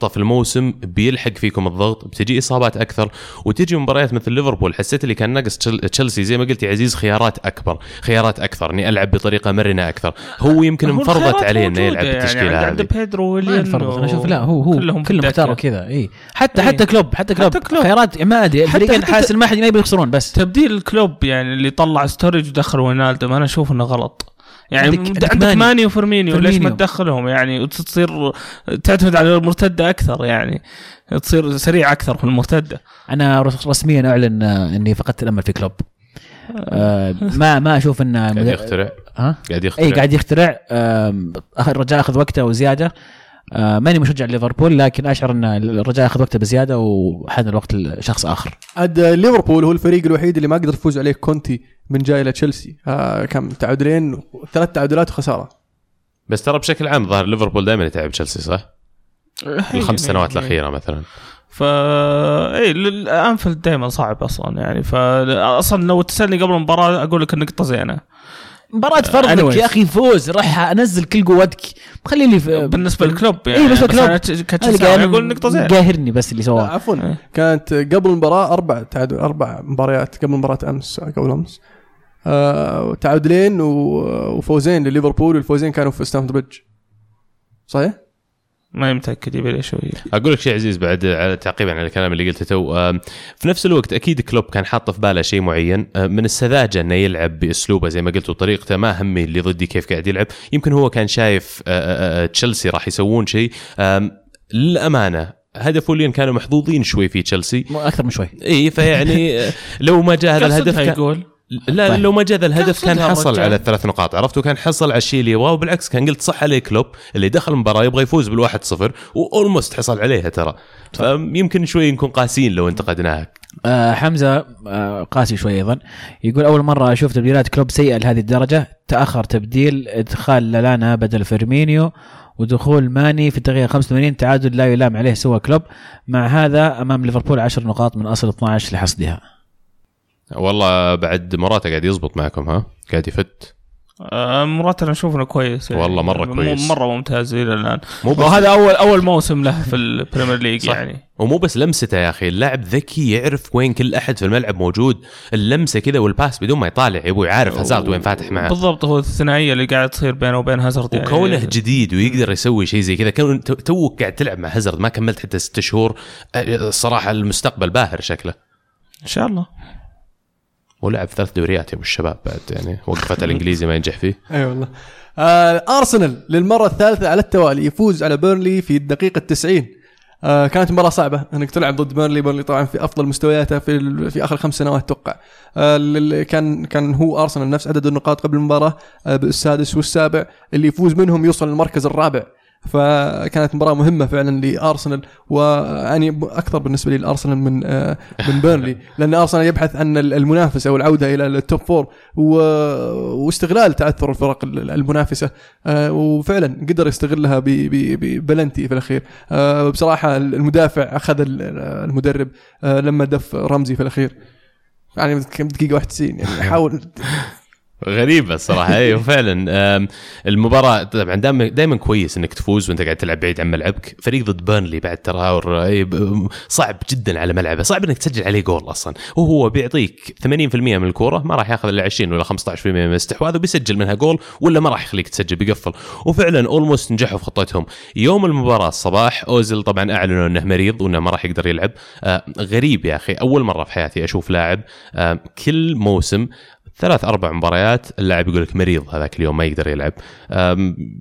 آه، في الموسم بيلحق فيكم الضغط بتجي إصابات أكثر وتجي مباريات مثل ليفربول حسيت اللي كان ناقص تشيلسي زي ما قلت يا عزيز خيارات أكبر خيارات أكثر إني ألعب بطريقة مرنة أكثر. هو يمكن انفرضت عليه إنه يلعب يعني بالتشكيلة عند- عند هذه بيدرو ويليان ينفرض. أنا أشوف لا هو هو كلهم كلهم اختاروا. كذا. اي حتى إيه. حتى كلوب حتى كلوب, حتى كلوب. خيارات ما أدري حتى- الفريقين حاسس ما حد ما يبي يخسرون بس. تبديل الكلوب يعني اللي طلع ستوريدج ودخل وينالدوم أنا أشوف إنه غلط. يعني عندك- عندك, عندك ماني. ماني وفيرمينيو ليش ما. تدخلهم؟ يعني وتصير تعتمد على المرتدة أكثر يعني. تصير سريع أكثر في المرتدة. أنا رس- رسميا أعلن آه، إني فقدت الأمل في كلوب. آه ما ما أشوف إنه قاعد يخترع. ها؟ قاعد يخترع. اي قاعد يخترع. الرجاء أخذ وقته وزيادة. آه ماني مشجع ليفربول لكن أشعر إن الرجاء أخذ وقته بزيادة وحان الوقت لشخص آخر. عاد ليفربول هو الفريق الوحيد اللي ما قدر يفوز عليه كونتي من جاي إلى تشيلسي. آه كم تعادلين ثلاث تعادلات وخسارة. بس ترى بشكل عام ظهر ليفربول دائما يتعب تشيلسي صح؟ الخمس يعني- سنوات الأخيرة مثلا. فا اي انفيلد دائما صعب أصلا يعني فأصلا لو تسألني قبل المباراة أقول لك النقطة زينة. مباراة في أرضك. يا أخي فوز راح أنزل كل قوتك. خلي لي في بالنسبة للكلوب يعني اي بالنسبة بس لكلوب. أنا كتشيلسي أقول نقطة زينه قاهرني بس اللي سواه. عفوا. إيه. كانت قبل المباراة أربع تعادل أربع مباريات قبل مباراة أمس قبل أمس. آه تعادلين وفوزين لليفربول والفوزين كانوا في ستامفورد بريدج صحيح؟ ما متأكد يبي لي شوية. أقول لك شيء عزيز بعد على تعقيبا على الكلام اللي قلته تو. آم، في نفس الوقت أكيد كلوب كان حاط في باله شيء معين. آه، من السذاجة إنه يلعب بأسلوبه زي ما قلت وطريقته ما همي اللي ضدي كيف قاعد يلعب. يمكن هو كان شايف آه، آه، آه، تشيلسي راح يسوون شيء. للأمانة هدف وليان كانوا محظوظين شوي في تشيلسي. أكثر من شوي. اي فيعني آه، لو ما جاء هذا الهدف كان لا طيب. لو ما جاء ذا الهدف كان حصل. على الثلاث نقاط. عرفت؟ وكان حصل على الشيء اللي يبغاه وبالعكس كان قلت صح عليه كلوب اللي دخل المباراة يبغى يفوز بالواحد صفر و almost حصل عليها ترى. فيمكن شوي نكون قاسيين لو انتقدناها. آه حمزة آه قاسي شوي أيضا. يقول أول مرة أشوف تبديلات كلوب سيئة لهذه الدرجة. تأخر تبديل إدخال لالانا بدل فيرمينيو ودخول ماني في الدقيقة 85 تعادل لا يلام عليه سوى كلوب. مع هذا أمام ليفربول 10 نقاط من أصل 12 لحصدها. والله بعد موراتا قاعد يزبط معكم ها؟ قاعد يفت. آه، موراتا أنا أشوف إنه كويس. يعني والله مرة مو- كويس. مرة ممتاز إلى الآن. مو بس وهذا اول أول موسم له في البريمير ليج. يعني. ومو بس لمسته يا أخي اللاعب ذكي يعرف وين كل أحد في الملعب موجود. اللمسة كذا وال pass بدون ما يطالع يا أبوي عارف هازارد وين فاتح معه. بالضبط هو الثنائية اللي قاعد تصير بينه وبين هازارد يعني. وكونه جديد ويقدر يسوي شيء زي كذا. توك قاعد تلعب مع هازارد ما كملت حتى ست شهور. الصراحه المستقبل باهر شكله. إن شاء الله. ولعب ثلاث دوريات يا أبو الشباب بعد يعني وقفت الإنجليزي ما ينجح فيه. أي والله. آه أرسنال للمرة الثالثة على التوالي يفوز على بيرنلي في الدقيقة 90 آه كانت مباراة صعبة إنك تلعب ضد بيرنلي. بيرنلي طبعا في أفضل مستوياته في في آخر خمس سنوات أتوقع آه كان كان هو أرسنال نفس عدد النقاط قبل المباراة آه السادس والسابع. اللي يفوز منهم يوصل للمركز الرابع. فكانت مباراة مهمة فعلا لأرسنال ويعني أكثر بالنسبة لي لأرسنال من آه من بيرنلي. لأن أرسنال يبحث عن المنافسة والعودة إلى ال top four. واستغلال تعثر الفرق المنافسة. آه وفعلا قدر يستغلها ب... ب... ببلنتي في الأخير. آه بصراحة المدافع أخذ ال- المدرب لما دف رمزي في الأخير. يعني دقيقة 91 يعني حاول غريبة الصراحة. أيوه فعلا. أم، المباراة طبعا دائما كويس إنك تفوز وأنت قاعد تلعب بعيد عن ملعبك، فريق ضد بيرنلي بعد ترى ب- صعب جدا على ملعبه، صعب إنك تسجل عليه جول أصلا، وهو بيعطيك 80% من الكورة ما راح ياخذ إلا 20 ولا 15% من الاستحواذ وبيسجل منها جول ولا ما راح يخليك تسجل بيقفل، وفعلا اولموست نجحوا في خطتهم، يوم المباراة الصباح اوزل طبعا أعلنوا إنه مريض وإنه ما راح يقدر يلعب، آه، غريب يا أخي. أول مرة في حياتي أشوف لاعب آه، كل موسم ثلاث أربع مباريات اللاعب يقول لك مريض هذاك اليوم ما يقدر يلعب.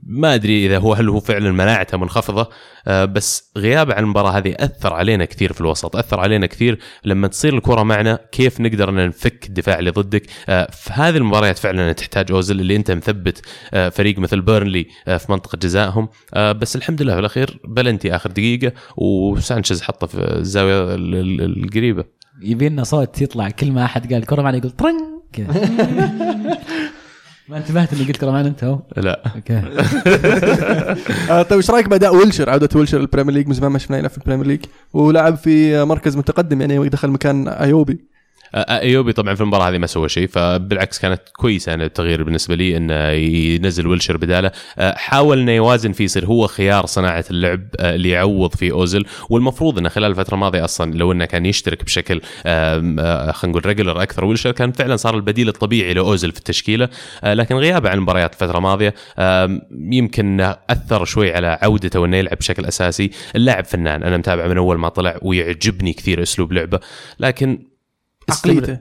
ما أدري إذا هو هل هو فعلا مناعته منخفضة أه، بس غيابه عن المباراة هذه أثر علينا كثير في الوسط أثر علينا كثير لما تصير الكرة معنا كيف نقدر إن نفك الدفاع اللي ضدك. أه، في هذه المباريات فعلا تحتاج اوزل اللي أنت مثبت أه، فريق مثل بيرنلي في منطقة جزائهم. بس الحمد لله في الاخير بلنتي آخر دقيقة وسانشيز حطه في الزاوية ال- ال- القريبة. يبي لنا صوت يطلع كل ما أحد قال كرة معنا يقول طرن كذا ما انتبهت اني قلت معنا انت اهو لا. okay. آه طيب إيش رأيك بأداء ويلشر؟ عودة ويلشر البريمير ليج من زمان ما شفناه يلعب في البريمير ليج ولعب في مركز متقدم يعني دخل مكان أيوبي. أيوبي طبعا في المباراة هذه ما سوى شيء فبالعكس كانت كويسة يعني التغيير بالنسبة لي إنه ينزل ويلشر بداله. أه، حاول إنه يوازن فيه يصير هو خيار صناعة اللعب اللي يعوض فيه اوزل والمفروض إنه خلال الفترة الماضية أصلا لو إنه كان يشترك بشكل خلينا نقول ريجولر أكثر ويلشر كان فعلا صار البديل الطبيعي لاوزل في التشكيلة. لكن غيابه عن المباريات الفترة الماضية يمكن أثر شوي على عودته وإنه يلعب بشكل أساسي. اللاعب فنان أنا متابعه من أول ما طلع ويعجبني كثير أسلوب لعبه. لكن عقليته.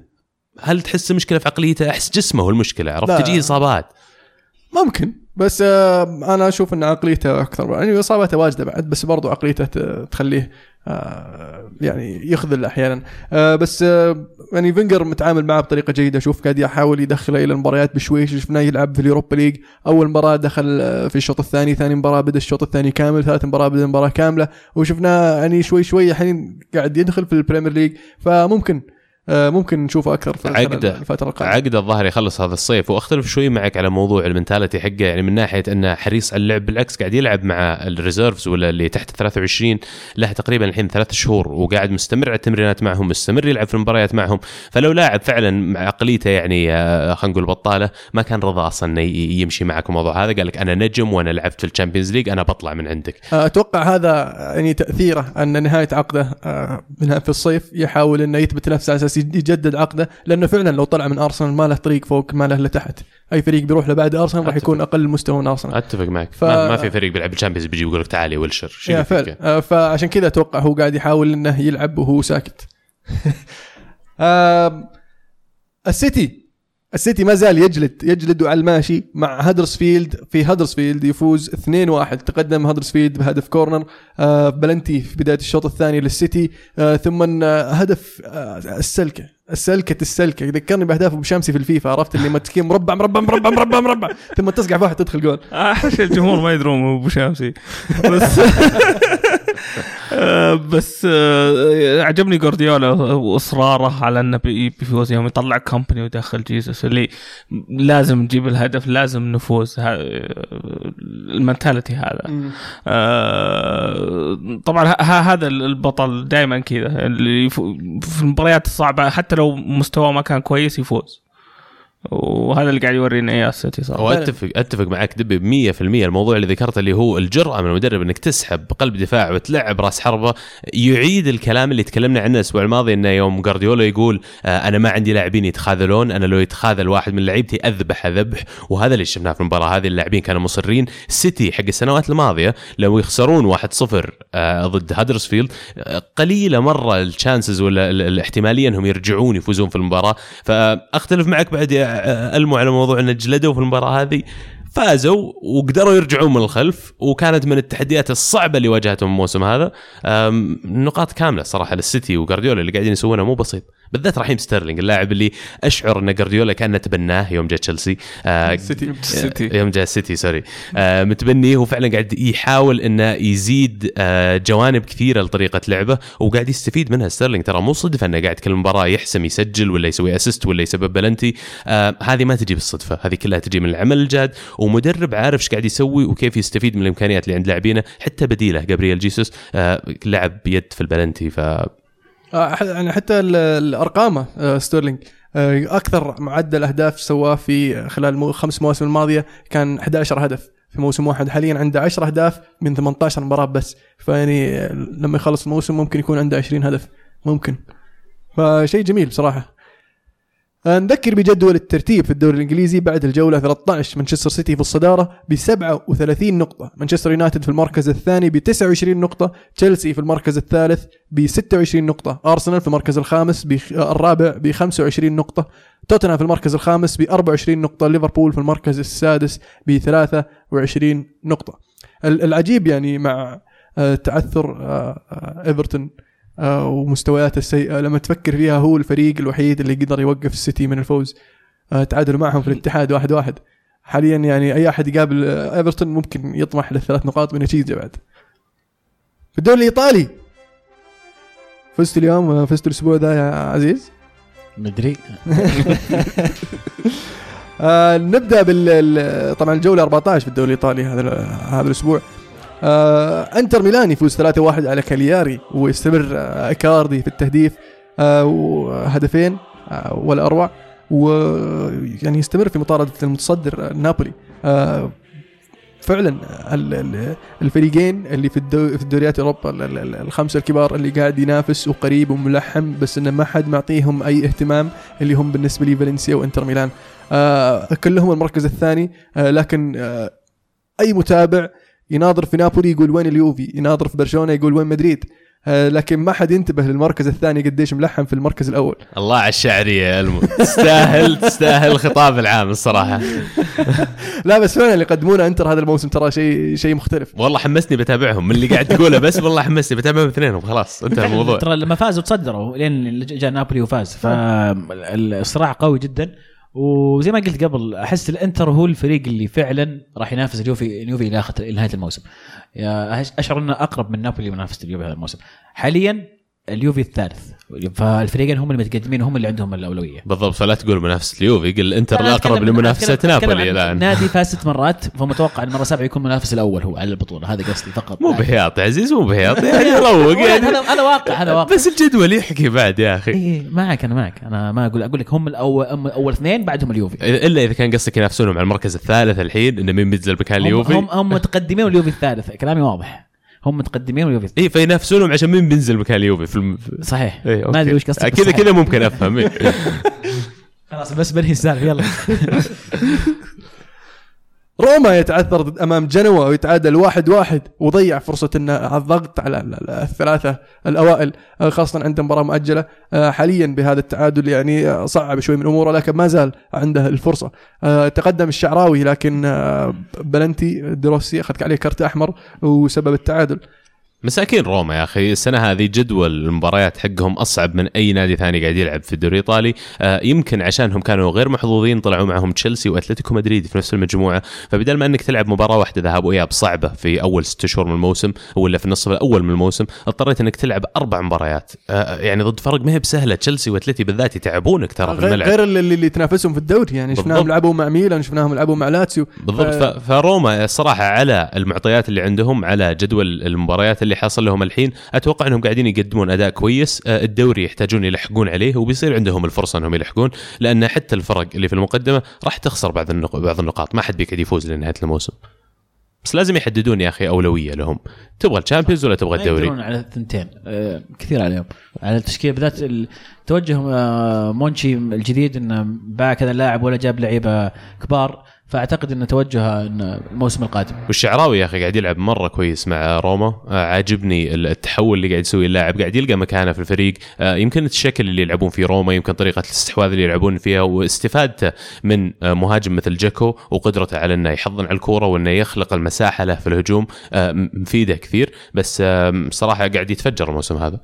هل تحس مشكلة في عقليته؟ أحس جسمه هو المشكلة عرفت. تجي إصابات. ممكن بس آه أنا أشوف إن عقليته أكثر. يعني إصاباته واجدة بعد بس برضو عقليته تخليه آه يعني يخذل أحيانا. آه بس يعني فينجر متعامل معه بطريقة جيدة. أشوف قاعد يحاول يدخله إلى المباريات بشويش شفناه يلعب في اليوروبا ليج. أول مباراة دخل في الشوط الثاني ثاني مباراة بدأ الشوط الثاني كامل ثالث مباراة بدأ المباراه كاملة. وشفناه يعني شوي شوي الحين قاعد يدخل في ال Premier League. فممكن ممكن نشوفه أكثر في عقده. الفترة القادمة. عقد الظاهر يخلص هذا الصيف. وأختلف شوي معك على موضوع ال mentality حقه. يعني من ناحية انه حريص على اللعب بالعكس قاعد يلعب مع ال reserves ولا اللي تحت 23 له تقريبا الحين ثلاث شهور وقاعد مستمر على التمرينات معهم مستمر يلعب في المباريات معهم. فلو لاعب فعلا مع عقليته يعني آه، خلينا نقول بطالة ما كان رضى أصلا يمشي معك الموضوع هذا. قال لك أنا نجم وأنا لعبت في ال Champions League أنا بطلع من عندك. أتوقع هذا يعني تأثيره أن نهاية عقده آه، منها في الصيف يحاول إنه يثبت نفسه أساس يجدد عقده لأنه فعلا لو طلع من أرسنال ما له طريق فوق ما له إلا تحت. أي فريق بيروح له بعد أرسنال راح يكون أقل مستوى من أرسنال. أتفق معك. ف-. ما, ما في فريق بيلعب ال Champions بيجي يقول لك تعال يا ويلشر آه، فعشان كذا أتوقع هو قاعد يحاول إنه يلعب وهو ساكت. السيتي. السيتي ما زال يجلد يجلد على الماشي مع هدرسفيلد. في هدرسفيلد يفوز 2-1 تقدم هدرسفيلد بهدف corner آه بلنتي في بداية الشوط الثاني للسيتي. آه ثم آه هدف السلكة. السلكة السلكة. ذكرني بأهداف أبو شامسي في الفيفا عرفت؟ اللي متكين مربع مربع مربع مربع مربع. ثم تصقع في واحد تدخل جول. شيء الجمهور ما يدرون أبو شامسي. بس بس آه، عجبني جوارديولا وإصراره على إنه بي- بيفوز يوم يطلع كومباني ويدخل جيسوس اللي لازم نجيب الهدف لازم نفوز ها- المنتاليتي هذا. آه، طبعا هذا البطل دائما كذا اللي في المباريات الصعبة حتى لو مستواه ما كان كويس يفوز. وهذا اللي قاعد يورينا اياه السيتي صراحة واتفق اتفق معك دبي 100% الموضوع اللي ذكرته اللي هو الجرأة من المدرب إنك تسحب قلب دفاع وتلعب راس حربة يعيد الكلام اللي تكلمنا عنه الأسبوع الماضي إنه يوم جارديولا يقول آه أنا ما عندي لاعبين يتخاذلون أنا لو يتخاذل واحد من لعيبتي أذبح ذبح وهذا اللي شفناه في المباراة هذه اللاعبين كانوا مصرين. السيتي حق السنوات الماضية لو يخسرون 1-0 آه ضد هادرسفيلد آه قليلة مرة الشانسز ولا ال- الاحتمالية إنهم يرجعون يفوزون في المباراة. فأختلف معك بعد آه، المو على موضوع إن جلدوا في المباراة هذه فازوا وقدروا يرجعون من الخلف وكانت من التحديات الصعبة اللي واجهتهم الموسم هذا. نقاط كاملة صراحة للسيتي وجارديولا اللي قاعدين يسوونه مو بسيط. بالذات رحيم ستيرلينج اللاعب اللي أشعر أن جارديولا كانه تبناه يوم جاء تشيلسي. آه، سيتي السيتي يوم جاء السيتي sorry. آه متبنيه هو فعلا قاعد يحاول انه يزيد آه جوانب كثيرة لطريقة لعبه وقاعد يستفيد منها ستيرلينج ترى مو صدفة أنه قاعد كل مباراة يحسم يسجل ولا يسوي assist ولا يسبب بلنتي آه هذه ما تجي بالصدفة هذه كلها تجي من العمل الجاد. ومدرب عارف إيش قاعد يسوي وكيف يستفيد من الإمكانيات اللي عند لاعبينه حتى بديله جابرييل جيسوس. آه لعب بيد في البلنتي ف آه، يعني حتى ال- الأرقام آه، ستيرلينج. آه، أكثر معدل أهداف سواه في خلال مو- خمس مواسم الماضية كان 11 هدف. في موسم واحد حاليا عنده 10 أهداف من 18 مباراة بس. فيعني آه، لما يخلص الموسم ممكن يكون عنده 20 هدف. ممكن. فشيء جميل بصراحه آه، نذكر بجدول الترتيب في الدوري الإنجليزي بعد الجولة 13 مانشستر سيتي في الصدارة ب 37 نقطة مانشستر يونايتد في المركز الثاني ب 29 نقطة تشيلسي في المركز الثالث ب 26 نقطة، أرسنال في المركز الخامس بخ... الرابع ب 25 نقطة، توتنهام في المركز الخامس ب 24 نقطة، ليفربول في المركز السادس ب 23 نقطة. ال- العجيب يعني مع آه، تعثر آه، آه، إيفرتون آه، ومستوياته السيئة لما تفكر فيها هو الفريق الوحيد اللي قدر يوقف السيتي من الفوز. آه، تعادلوا معهم في الاتحاد واحد واحد. حاليا يعني أي أحد يقابل آه، إيفرتون ممكن يطمح للثلاث نقاط بنتيجة بعد. في الدوري الإيطالي فزت اليوم فزت الأسبوع ذا يا عزيز مدري آه نبدأ بال ال- طبعا الجولة 14 في الدوري الإيطالي هذا هذا الأسبوع آه انتر ميلان يفوز 3-1 على كالياري ويستمر آه إيكاردي في التهديف آه وهدفين آه ولا أروع ويعني يستمر في مطاردة المتصدر آه، نابولي. آه فعلا ال- ال- الفريقين اللي في في الدوريات أوروبا ال- ال- ال- الخمسة الكبار اللي قاعد ينافس وقريب وملحم بس انه ما حد معطيهم أي اهتمام اللي هم بالنسبة لي فالنسيا وإنتر ميلان. آه كلهم المركز الثاني آه لكن آه أي متابع يناظر في نابولي يقول وين اليوفي يناظر في برشلونة يقول وين مدريد. آه لكن ما حد ينتبه للمركز الثاني قديش ملحم في المركز الأول. الله على الشعرية يا ألمو. تستاهل تستاهل الخطاب العام الصراحة. لا بس فعلا اللي يقدمونه إنتر هذا الموسم ترى شيء شيء مختلف. والله حمسني بتابعهم من اللي قاعد تقوله بس والله حمسني بتابعهم اثنينهم خلاص انتهى الموضوع. ترى لما فازوا تصدروا لين جاء نابولي وفاز. فالصراع قوي جدا. وزي ما قلت قبل أحس الإنتر هو الفريق اللي فعلا راح ينافس اليوفي اليوفي إلى نهاية الموسم. أشعر إنه أقرب من نابولي منافسه اليوفي هذا الموسم. حاليا اليوفي الثالث. فالفريقين هم المتقدمين هم اللي عندهم الأولوية. بالضبط فلا تقول منافسة اليوفي قل انتر لا، الأقرب لمنافسة نابولي الآن. نادي فاز ست مرات فمتوقع المره السابعه يكون المنافس الأول هو على البطولة. هذا قصدي فقط. مو بهياط يا عزيز مو بهياط. يعني روق يعني. هذا واقع هذا واقع. بس الجدول يحكي بعد يا أخي. اي معك أنا معك. أنا ما أقول أقول لك هم الأول هم أول اثنين بعدهم اليوفي. إلا إذا كان قصدك ينافسونهم على المركز الثالث الحين انه مين بينزل مكان اليوفي؟ هم, هم متقدمين واليوفي الثالث. كلامي واضح. هم متقدمين واليوفي اي فينافسونهم عشان مين بينزل مكان اليوفي في الم... صحيح إيه،. ما أدري وش قصدك كذا. كذا ممكن أفهم إيه. خلاص بس بنهي السالفة يلا روما يتعثر ضد أمام جنوا ويتعادل واحد واحد وضيع فرصة انه الضغط على ال- ال- الثلاثة الأوائل آه، خاصة عنده مباراة مؤجلة آه، حاليا بهذا التعادل يعني آه، صعب شوي من أموره لكن ما زال عنده الفرصة. تقدم الشعراوي لكن بلنتي دروسي اخذ عليه كرت أحمر وسبب التعادل. مساكين روما يا أخي. السنة هذه جدول المباريات حقهم أصعب من أي نادي ثاني قاعد يلعب في الدوري الإيطالي. آه يمكن عشانهم كانوا غير محظوظين طلعوا معهم تشيلسي وأتلتيكو مدريد في نفس المجموعة. فبدل ما أنك تلعب مباراة واحدة ذهاب وإياب صعبة في أول ست شهور من الموسم ولا في النصف الأول من الموسم اضطريت أنك تلعب أربع مباريات. آه يعني ضد فرق ما هي بسهلة. تشيلسي واتلتي بالذات يتعبونك ترى في الملعب. غير اللي, اللي تنافسهم في الدوري يعني شفناهم. لعبوا مع ميلان شفناهم لعبوا مع لاتسيو. بالضبط. ف... فروما الصراحه على المعطيات اللي عندهم على جدول المباريات اللي اللي حاصل لهم الحين. أتوقع إنهم قاعدين يقدمون أداء كويس. آه، الدوري يحتاجون يلحقون عليه وبيصير عندهم الفرصة إنهم يلحقون لأن حتى الفرق اللي في المقدمة راح تخسر بعض بعض النقاط. ما حد بيقعد يفوز لنهاية الموسم. بس لازم يحددون يا أخي أولوية لهم. تبغى ال Champions ولا تبغى ما يقدرون الدوري؟ على الثنتين. آه، كثير عليهم. على التشكيله بالذات ال- توجه آه، مونشي الجديد إنه باع كذا لاعب ولا جاب لعيبة كبار. فأعتقد إنه توجهه انه الموسم القادم. والشعراوي يا أخي قاعد يلعب مرة كويس مع روما. آه، عاجبني التحول اللي قاعد يسويه اللاعب. قاعد يلقى مكانه في الفريق. آه، يمكن الشكل اللي يلعبون فيه روما يمكن طريقة الاستحواذ اللي يلعبون فيها واستفادته من آه، مهاجم مثل جاكو وقدرته على إنه يحضن على الكورة وإنه يخلق المساحة له في الهجوم. مفيدة كثير. بس صراحة قاعد يتفجر الموسم هذا.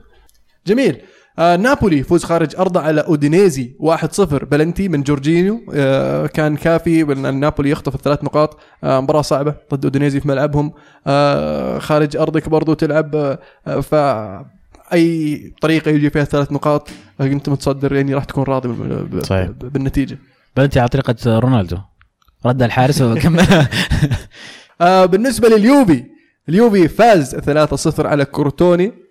جميل. آه نابولي فوز خارج أرضه على أودينيزي 1-0 بلنتي من جورجينيو آه كان كافي. بان نابولي يخطف الثلاث نقاط. آه مباراة صعبة ضد أودينيزي في ملعبهم. آه خارج أرضك برضو تلعب. آه ف أي طريقة يجي فيها ثلاث نقاط آه، أنت متصدر يعني راح تكون راضي صحيح. بالنتيجة. بلنتي على طريقة رونالدو. رد الحارس وكمل. آه بالنسبة لليوفي اليوفي فاز 3-0 على كروتوني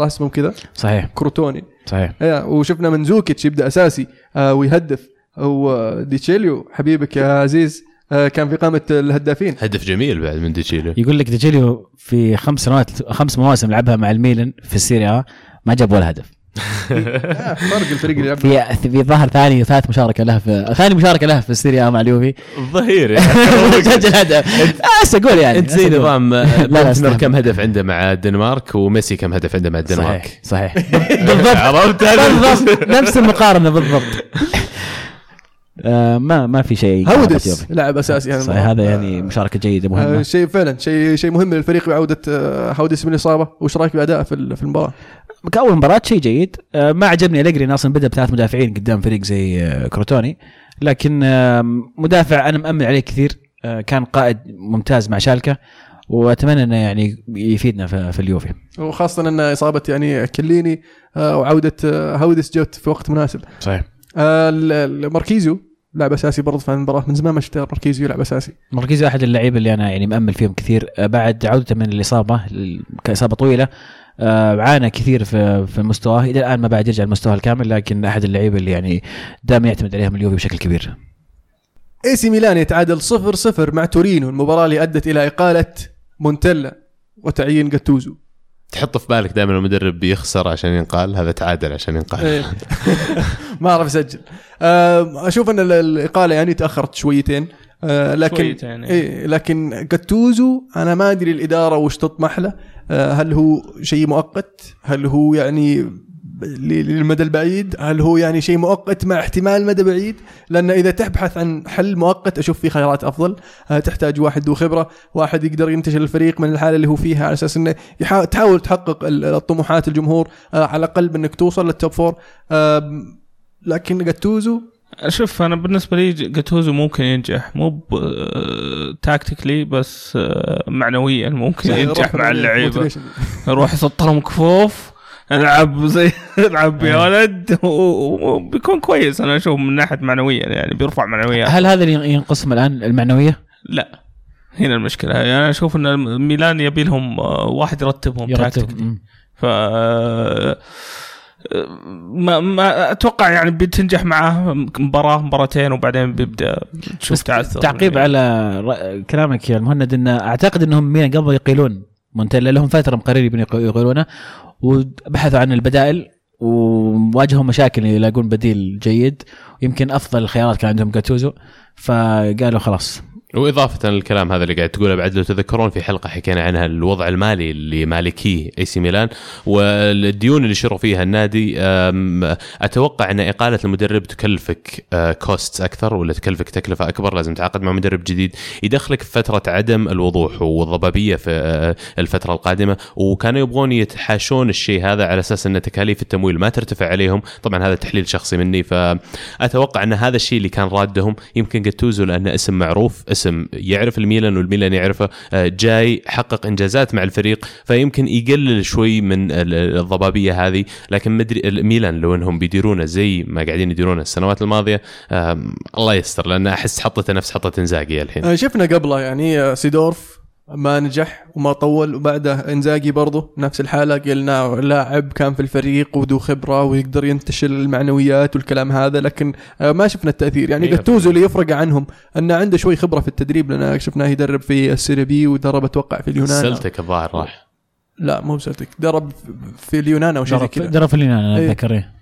صح اسمه كذا صحيح. كروتوني. صحيح. إيه وشفنا منزوكيتش يبدأ أساسي آه ويهدف. وديتشيليو حبيبك يا عزيز آه كان في قائمة الهدافين. هدف جميل بعد من ديتشيلو يقول لك ديجيليو في خمس سنوات خمس مواسم لعبها مع الميلان في السيريا ما جاب ولا هدف. فرق الفريق اللي يلعب. في في ظهر ثاني ثالث مشاركة له في ثاني مشاركة له في السيريا مع اليوفي. الظهير سجل هدف. بس أقول يعني أنت زي. نظام بنتنر استهبل. كم هدف عنده مع الدنمارك وميسي كم هدف عنده مع الدنمارك؟ صحيح. صحيح بالضبط. عرفت؟ بالضبط. نفس المقارنة بالضبط. آه ما ما في شيء هودس لاعب أساسي هذا صحيح هذا يعني مشاركة جيدة آه مهمه شيء فعلا شيء شيء مهم للفريق بعودة آه هودس من الإصابة. وش رأيك بادائه في ال- في المباراة؟ كأول مباراة شيء جيد. آه ما عجبني أليجري أصلا بدأ بثلاث مدافعين قدام فريق زي آه كروتوني. لكن مدافع أنا مامن عليه كثير. آه كان قائد ممتاز مع شالكة وأتمنى إنه يعني يفيدنا في, في اليوفي. وخاصة إن إصابة يعني كيليني وعودة هودس جت في وقت مناسب. صحيح. ماركيزيو لاعب أساسي برضه في المباراة. من زمان ما شفت ماركيزيو يلعب أساسي. ماركيزيو أحد اللعيبة اللي أنا يعني مأمل فيهم كثير. بعد عودته من الإصابة ال- كإصابة طويلة عانى كثير في في مستواه. إلى الآن ما بعد يرجع لمستواه الكامل لكن أحد اللعيبة اللي يعني دائما يعتمد عليهم اليوفي بشكل كبير. إي سي ميلان يتعادل 0 0 مع تورينو. المباراة اللي أدت إلى إقالة مونتيلا وتعيين جاتوزو. تحط في بالك دائما المدرب بيخسر عشان ينقال هذا تعادل عشان ينقال. إيه. ما أعرف أسجل. آه، أشوف أن ال- الإقالة يعني تأخرت شويتين. آه، لكن شويتين، إيه. إيه لكن جاتوزو أنا ما أدري الإدارة وش تطمح له. آه، هل هو شيء مؤقت؟ هل هو يعني للمدى البعيد؟ هل هو يعني شيء مؤقت مع احتمال مدى بعيد؟ لأن إذا تبحث عن حل مؤقت أشوف في خيارات أفضل. آه، تحتاج واحد ذو خبرة واحد يقدر ينتشل الفريق من الحالة اللي هو فيها على إنه يحاول تحاول تحقق ال- الطموحات الجمهور آه، على الأقل بإنك توصل لل top four لكن جاتوزو شوف أنا بالنسبة لي جاتوزو ممكن ينجح. مو tactically بس آه، معنويا ممكن ينجح مع اللعيبة. يروح يسطرهم كفوف العب زي العب يا ولد و- و- وبيكون كويس. أنا أشوف من ناحية معنويا يعني بيرفع معنويات هل هذا اللي ينقصهم الآن المعنوية؟ لا. هنا المشكلة. يعني أنا أشوف إن ميلان يبي لهم آه، واحد يرتبهم يرتب مم. ف ما ما أتوقع يعني بتنجح معاه مباراة مباراتين وبعدين بيبدأ تشوف تعثر. تعقيب يعني. على كلامك يا المهند إن أعتقد إنهم ميلان قبل يقيلون. مونتيلا لهم فترة يق- يقيلونه. وبحثوا عن البدائل وواجهوا مشاكل يلاقون بديل جيد. ويمكن أفضل الخيارات كان عندهم جاتوزو. فقالوا خلاص. وإضافة للكلام هذا اللي قاعد تقوله بعد لو تذكرون في حلقة حكينا عنها الوضع المالي اللي مالكيه إي سي ميلان والديون اللي شروا فيها النادي أتوقع أن إقالة المدرب تكلفك cost أكثر ولا تكلفك تكلفة أكبر لازم تعاقد مع مدرب جديد. يدخلك في فترة عدم الوضوح والضبابية في آه، الفترة القادمة وكانوا يبغون يتحاشون الشيء هذا على أساس أن تكاليف التمويل ما ترتفع عليهم. طبعا هذا تحليل شخصي مني فأتوقع أن هذا الشيء اللي كان رادهم يمكن جاتوزو لأنه اسم معروف اسم يعرف الميلان والميلان يعرفه آه، جاي حقق إنجازات مع الفريق فيمكن يقلل شوي من ال- الضبابية هذه لكن مدري الميلان لو إنهم بيديرونه زي ما قاعدين يديرونه السنوات الماضية الله يستر لأن أحس حطته نفس حطة إنزاجي الحين. آه، شفنا قبله يعني آه، سيدورف ما نجح وما طول وبعده إنزاجي برضه نفس الحالة قلنا لاعب كان في الفريق وذو خبرة ويقدر ينتشل المعنويات والكلام هذا لكن آه، ما شفنا التأثير. يعني جاتوزو اللي يفرق عنهم انه عنده شوي خبرة في التدريب لأن شفناه يدرب في السيري بي ودرب أتوقع في اليونان. سلتك الظاهر راح. لا مو بسلتك درب في اليونان أو شيء كذا. درب في اليونان أنا إيه. أتذكر إيه.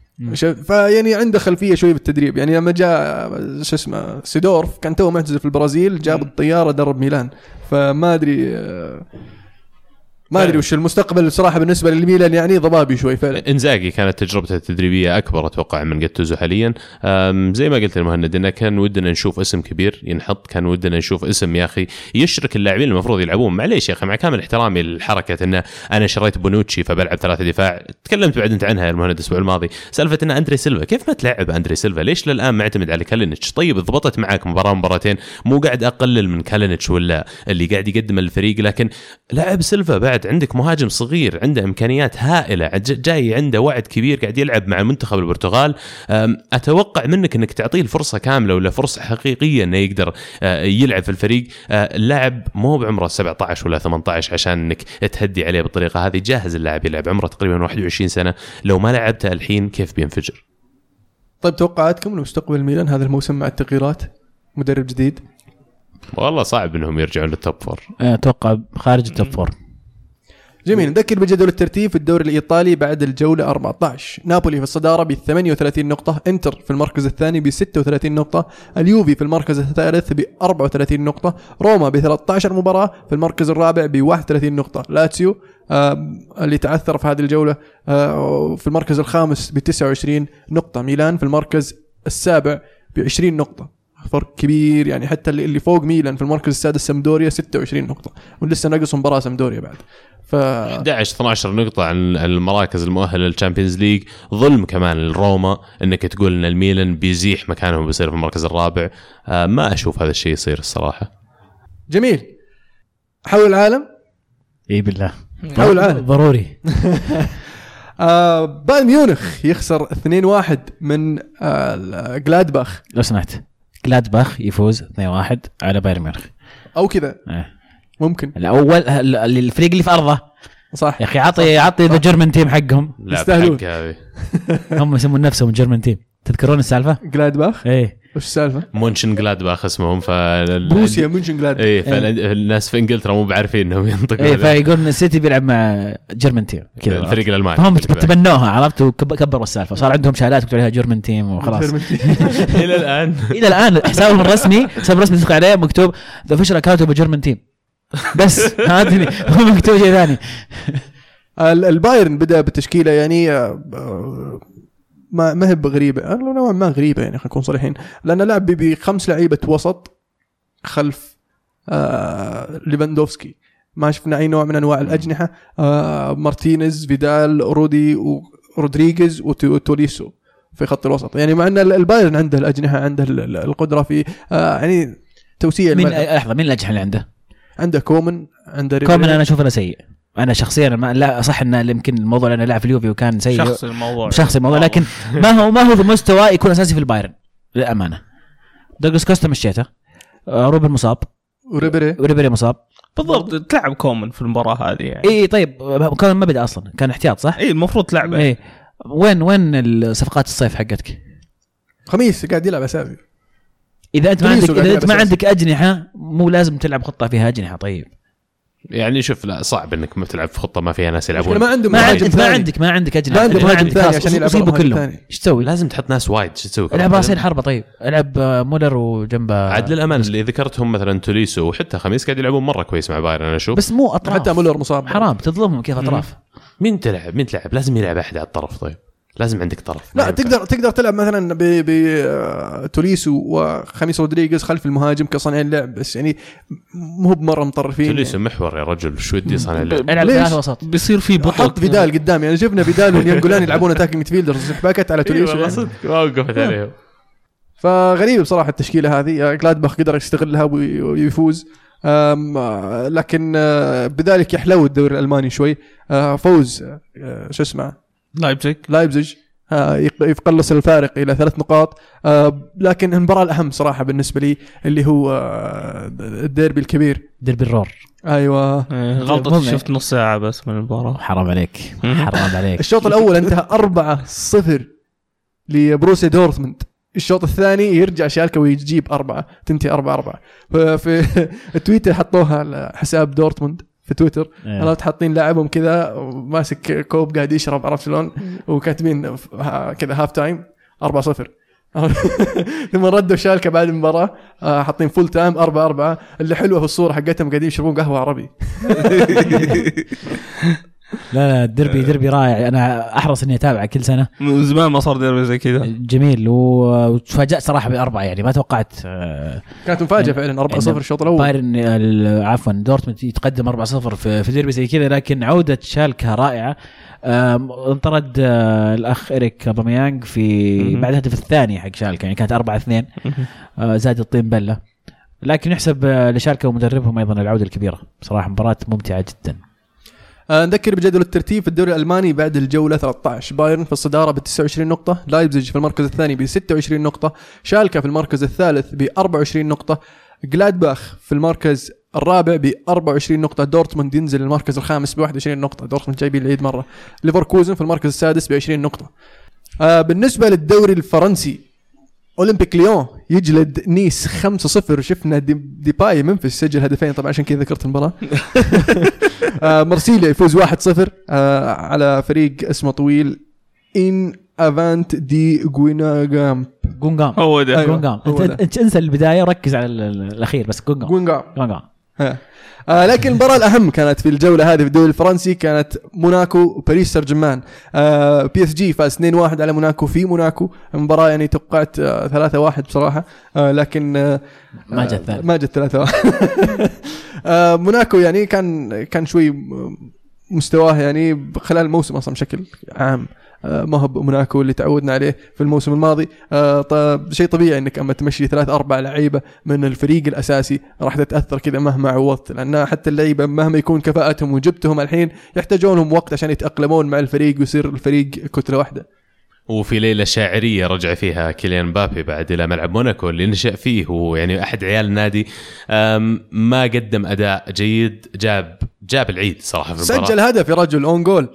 فيعني عنده خلفية شوي بالتدريب. يعني لما جاء شو اسمه سيدورف كان تو معتزل في البرازيل جاب الطيارة درب ميلان. فما أدري آه، ما أدري وش المستقبل صراحة بالنسبة للميلان يعني ضبابي شوي فعلا. إنزاجي كانت تجربته التدريبية أكبر أتوقع من جاتوزو حاليا. زي ما قلت المهند إنه كان ودنا نشوف اسم كبير ينحط كان ودنا نشوف اسم يا أخي يشرك اللاعبين المفروض يلعبون. معليش يا أخي مع كامل احترامي لحركة إنه أنا شريت بونوتشي فبلعب ثلاثة دفاع. تكلمت بعد أنت عنها يا المهند الأسبوع الماضي. سالفة إن أندري سيلفا كيف ما تلعب أندري سيلفا؟ ليش للآن معتمد على كالينيتش؟ طيب ضبطت معك مباراة مباراتين مو قاعد أقلل من كالينيتش ولا اللي قاعد يقدم الفريق لكن لاعب سيلفا بعد عندك مهاجم صغير عنده إمكانيات هائلة جاي عنده وعد كبير قاعد يلعب مع منتخب البرتغال. أتوقع منك إنك تعطيه الفرصة كاملة ولا فرصة حقيقية إنه يقدر آه، يلعب في الفريق. اللاعب مو بعمره 17 ولا 18 عشان إنك تهدي عليه بالطريقة هذه. جاهز اللاعب يلعب عمره تقريبا 21 سنة. لو ما لعبته الحين كيف بينفجر؟ طيب توقعاتكم لمستقبل الميلان هذا الموسم مع التغييرات؟ مدرب جديد؟ والله صعب إنهم يرجعون لل top four أتوقع خارج ال top four جميل. نذكر بجدول الترتيب في الدوري الإيطالي بعد الجولة 14 نابولي في الصدارة ب 38 نقطة. إنتر في المركز الثاني ب 36 نقطة. اليوفي في المركز الثالث ب 34 نقطة. روما ب 13 مباراة. في المركز الرابع ب 31 نقطة. لاتسيو آه اللي تعثر في هذه الجولة آه في المركز الخامس ب 29 نقطة. ميلان في المركز السابع ب 20 نقطة. فرق كبير يعني حتى اللي اللي فوق ميلان في المركز السادس سمدوريا 26 نقطة ولسه ناقص مباراة سمدوريا بعد. ف 11 12 نقطة عن المراكز المؤهلة لل Champions League. ظلم كمان لروما إنك تقول إن الميلان بيزيح مكانهم بيصير في المركز الرابع. آه ما أشوف هذا الشيء يصير الصراحة. جميل. حول العالم؟ إي بالله. حول العالم. ضروري. آه بايرن ميونخ يخسر 2-1 من آه جلادباخ. لو سمحت. جلادباخ يفوز 2-1 على بايرن ميونخ. أو كذا. إيه. ممكن. الأول ال- الفريق اللي في أرضه. صح. يا أخي عطي عطي the German team حقهم. لا يستاهلون. هم يسمون نفسهم German team تذكرون السالفة؟ جلادباخ؟ إيه. وش السالفة؟ مونشن جلادباخ اسمهم ف بروسيا مونشن جلاد إيه فالناس في إنجلترا مو بعارفين إنهم ينطقوا إيه هذا. فيقولون السيتي بيلعب مع German team كذا. الفريق الألماني. فهم تبنوها عرفت؟ وكبروا السالفة. صار عندهم شهادات يكتبوا عليها German team وخلاص. إلى الآن. إلى الآن. حسابهم الرسمي حساب رسمي تدخل عليه مكتوب the official account German team بس. هذه هو مكتوب شيء ثاني. ال- البايرن بدأ بتشكيلة يعني آه، ما ما هي بغريبة. نوعا ما غريبة يعني خلينا نكون صريحين. لأن لعب بخمس لعيبة وسط خلف آه ليفاندوفسكي. ما شفنا أي نوع من أنواع الأجنحة. آه مارتينيز فيدال رودي ورودريغيز وتوليسو في خط الوسط. يعني مع إن ال- البايرن عنده الأجنحة عنده ال- ال- القدرة في آه يعني توسيع الملعب. لحظة مين الأجنحة اللي عنده؟ عنده كومن عنده كومن. أنا أشوف إنه سيء. أنا شخصيا ما لا صح انه يمكن الموضوع لأنه لعب في اليوفي وكان سيء شخص الموضوع. شخصي الموضوع لكن ما هو ما هو بمستوى يكون أساسي في البايرن للأمانة. دوغلاس كوستا مشيته. آه، روبن مصاب. وريبيري. وريبيري مصاب. بالضبط تلعب كومن في المباراة هذه يعني. إي طيب كان ما بدأ أصلا كان احتياط صح؟ إي المفروض تلعبه. إي. وين وين صفقات الصيف حقتك؟ خميس قاعد يلعب اساسي إذا أنت ما عندك إذا أنت ما عندك أجنحة مو لازم تلعب خطة فيها أجنحة طيب. يعني شوف لا صعب إنك ما تلعب في خطة ما فيها ناس يلعبون. ما عنده ما عندك ما. عندك ما عندك أجنحة. ما عنده ما مهاجم عندك ثاني عشان يلعب اصيبوا مهاجم كلهم. إيش تسوي؟ لازم تحط ناس وايد. شو تسوي؟ ألعب راسين حربة طيب. ألعب آه، مولر وجنبه. عاد للأمانة اللي ذكرتهم مثلا توليسو وحتى خميس قاعد يلعبون مرة كويس مع بايرن أنا أشوف. بس مو أطراف. حتى مولر مصاب. حرام تظلمهم كيف أطراف. مين تلعب؟ مين تلعب؟ لازم يلعب أحد على الطرف طيب. لازم عندك طرف. لا. تقدر تقدر تلعب مثلا ب ب آه، توليسو وخميس رودريغيز خلف المهاجم كصانع اللعب بس يعني مو بمرة مطرفين. توليسو محور يا رجل شو ودي صانع اللعب. العب ليش؟ ثلاثة وسط. بيصير في بطء حط فيدال قدام يعني شفنا فيدال ونيانجولان يلعبون attacking midfielders باكت على توليسو. والله يعني. صدق ما وقفت عليهم. فغريب بصراحة التشكيلة هذه جلادباخ قدر يستغلها وي- ويفوز. أم، آه، لكن آه، بذلك يحلو الدوري الألماني شوي. فوز شو اسمه؟ لايبزيج لايبزيج آه، يق- يقلص الفارق إلى ثلاث نقاط. آه، لكن المباراة الأهم صراحة بالنسبة لي اللي هو آه، الديربي الكبير. ديربي الرور. أيوه. إيه، غلطة. شفت نص ساعة بس من المباراة. حرام عليك. حرام عليك. الشوط الأول انتهى 4 0 لبروسيا دورتموند. الشوط الثاني يرجع شالكة ويجيب أربعة تنتهي أربعة أربعة. في تويتر حطوها على حساب دورتموند. في تويتر. إيه. أنا حاطين لاعبهم كذا ماسك كوب قاعد يشرب عرفت شلون؟ وكاتبين كذا half time 4 0 ثم ردوا شالكة بعد المباراة آه، حاطين full time 4 4 اللي حلوة في الصورة حقتهم قاعدين يشربون قهوة عربي. لا لا الدربي دربي رائع. أنا أحرص إني أتابعه كل سنة. من زمان ما صار ديربي زي كذا. جميل. وتفاجأت صراحة بأربعة يعني ما توقعت آه، كانت مفاجأة فعلا 4 0 الشوط الأول. بايرن عفوا دورتموند يتقدم 4-0 في في ديربي زي كذا لكن عودة شالكة رائعة. انطرد آه، الأخ اريك اباميانج في. بعد الهدف الثاني حق شالكة يعني كانت 4 2 زاد الطين بلة. لكن يحسب آه، لشالكة ومدربهم أيضا العودة الكبيرة. بصراحه مباراة ممتعة جدا. آه، نذكر بجدول الترتيب في الدوري الألماني بعد الجولة 13 بايرن في الصدارة ب 29 نقطة لايبزيج في المركز الثاني ب 26 نقطة شالكا في المركز الثالث ب 24 نقطة جلادباخ في المركز الرابع ب 24 نقطة، دورتموند ينزل المركز الخامس ب 21 نقطة، دورتموند جايبين العيد مرة. ليفركوزن في المركز السادس ب 20 نقطة. آه بالنسبة للدوري الفرنسي اولمبيك ليون يجلد نيس 5-0 شفنا دي ديباي منفس سجل هدفين طبعا عشان كذا ذكرت المباراة. آه، مرسيليا يفوز 1-0 آه، على فريق اسمه طويل En Avant de Guingamp. جونغام. هو ده. أيوة. جونغام. انت انسى البداية وركز على ال- ال- الأخير بس جونغام. جونغام. آه لكن المباراة الأهم كانت في الجولة هذه في الدوري الفرنسي كانت موناكو وباريس سان جيرمان. آه PSG فاز 2-1 على موناكو في موناكو. المباراة يعني توقعت آه 3-1 بصراحة. آه لكن آه ما جت ثالث. ما جت 3-1 آه موناكو يعني كان كان شوي م- مستواه يعني خلال الموسم أصلا بشكل عام. آه، ما هو موناكو اللي تعودنا عليه في الموسم الماضي. آه، طيب شيء طبيعي إنك أما تمشي ثلاث أربع لعيبة من الفريق الأساسي راح تتأثر كذا مهما عوضت لأن حتى اللعيبة مهما يكون كفاءتهم وجبتهم الحين يحتاجون لهم وقت عشان يتأقلمون مع الفريق ويصير الفريق كتلة واحدة. وفي ليلة شاعرية رجع فيها كيليان مبابي بعد إلى ملعب موناكو اللي نشأ فيه هو يعني أحد عيال النادي. ما قدم أداء جيد جاب جاب العيد صراحة في المباراة. سجل هدف يا رجل own goal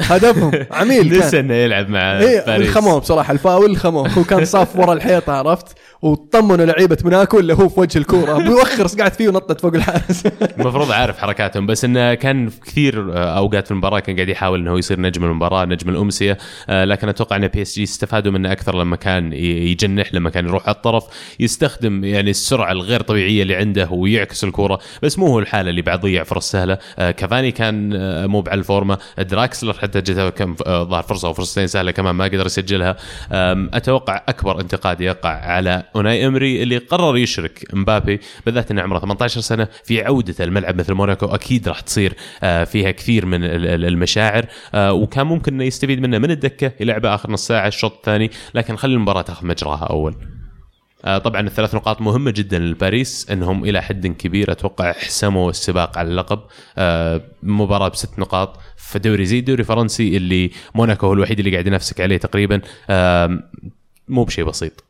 هدفهم. عميل كان. إنه يلعب مع إيه باريس. الخموه بصراحة الفاول الخموه هو كان صاف ورا الحيطة عرفت؟ وطمنوا لعيبة موناكو اللي هو في وجه الكورة. بيوخر قاعد فيه ونطت فوق الحارس. المفروض عارف حركاتهم بس إنه كان في كثير أوقات في المباراة كان قاعد يحاول إنه يصير نجم المباراة نجم الأمسية. آه، لكن أتوقع إن PSG استفادوا منه أكثر لما كان يجنح لما كان يروح على الطرف يستخدم يعني السرعة الغير طبيعية اللي عنده ويعكس الكورة. بس مو هو الحالة اللي بعد ضيع فرص سهلة. آه، كافاني كان آه، مو بعلى الفورمة. دراكسلر حتى جته كم ظهر فرصة أو فرصتين سهلة كمان ما قدر يسجلها. أتوقع أكبر انتقاد يقع على أوناي إمري اللي قرر يشرك مبابي بالذات إنه عمره 18 سنة في عودته الملعب مثل موناكو أكيد راح تصير آه، فيها كثير من ال- ال- المشاعر آه، وكان ممكن إنه يستفيد منه من الدكة يلعبه آخر نص ساعة الشوط الثاني لكن خلي المباراة تاخذ مجراها أول. آه، طبعا الثلاث نقاط مهمة جدا لباريس إنهم إلى حد كبير أتوقع حسموا السباق على اللقب. مباراة بست نقاط في دوري زي الدوري الفرنسي اللي موناكو هو الوحيد اللي قاعد ينافسك عليه تقريبا. مو بشيء بسيط.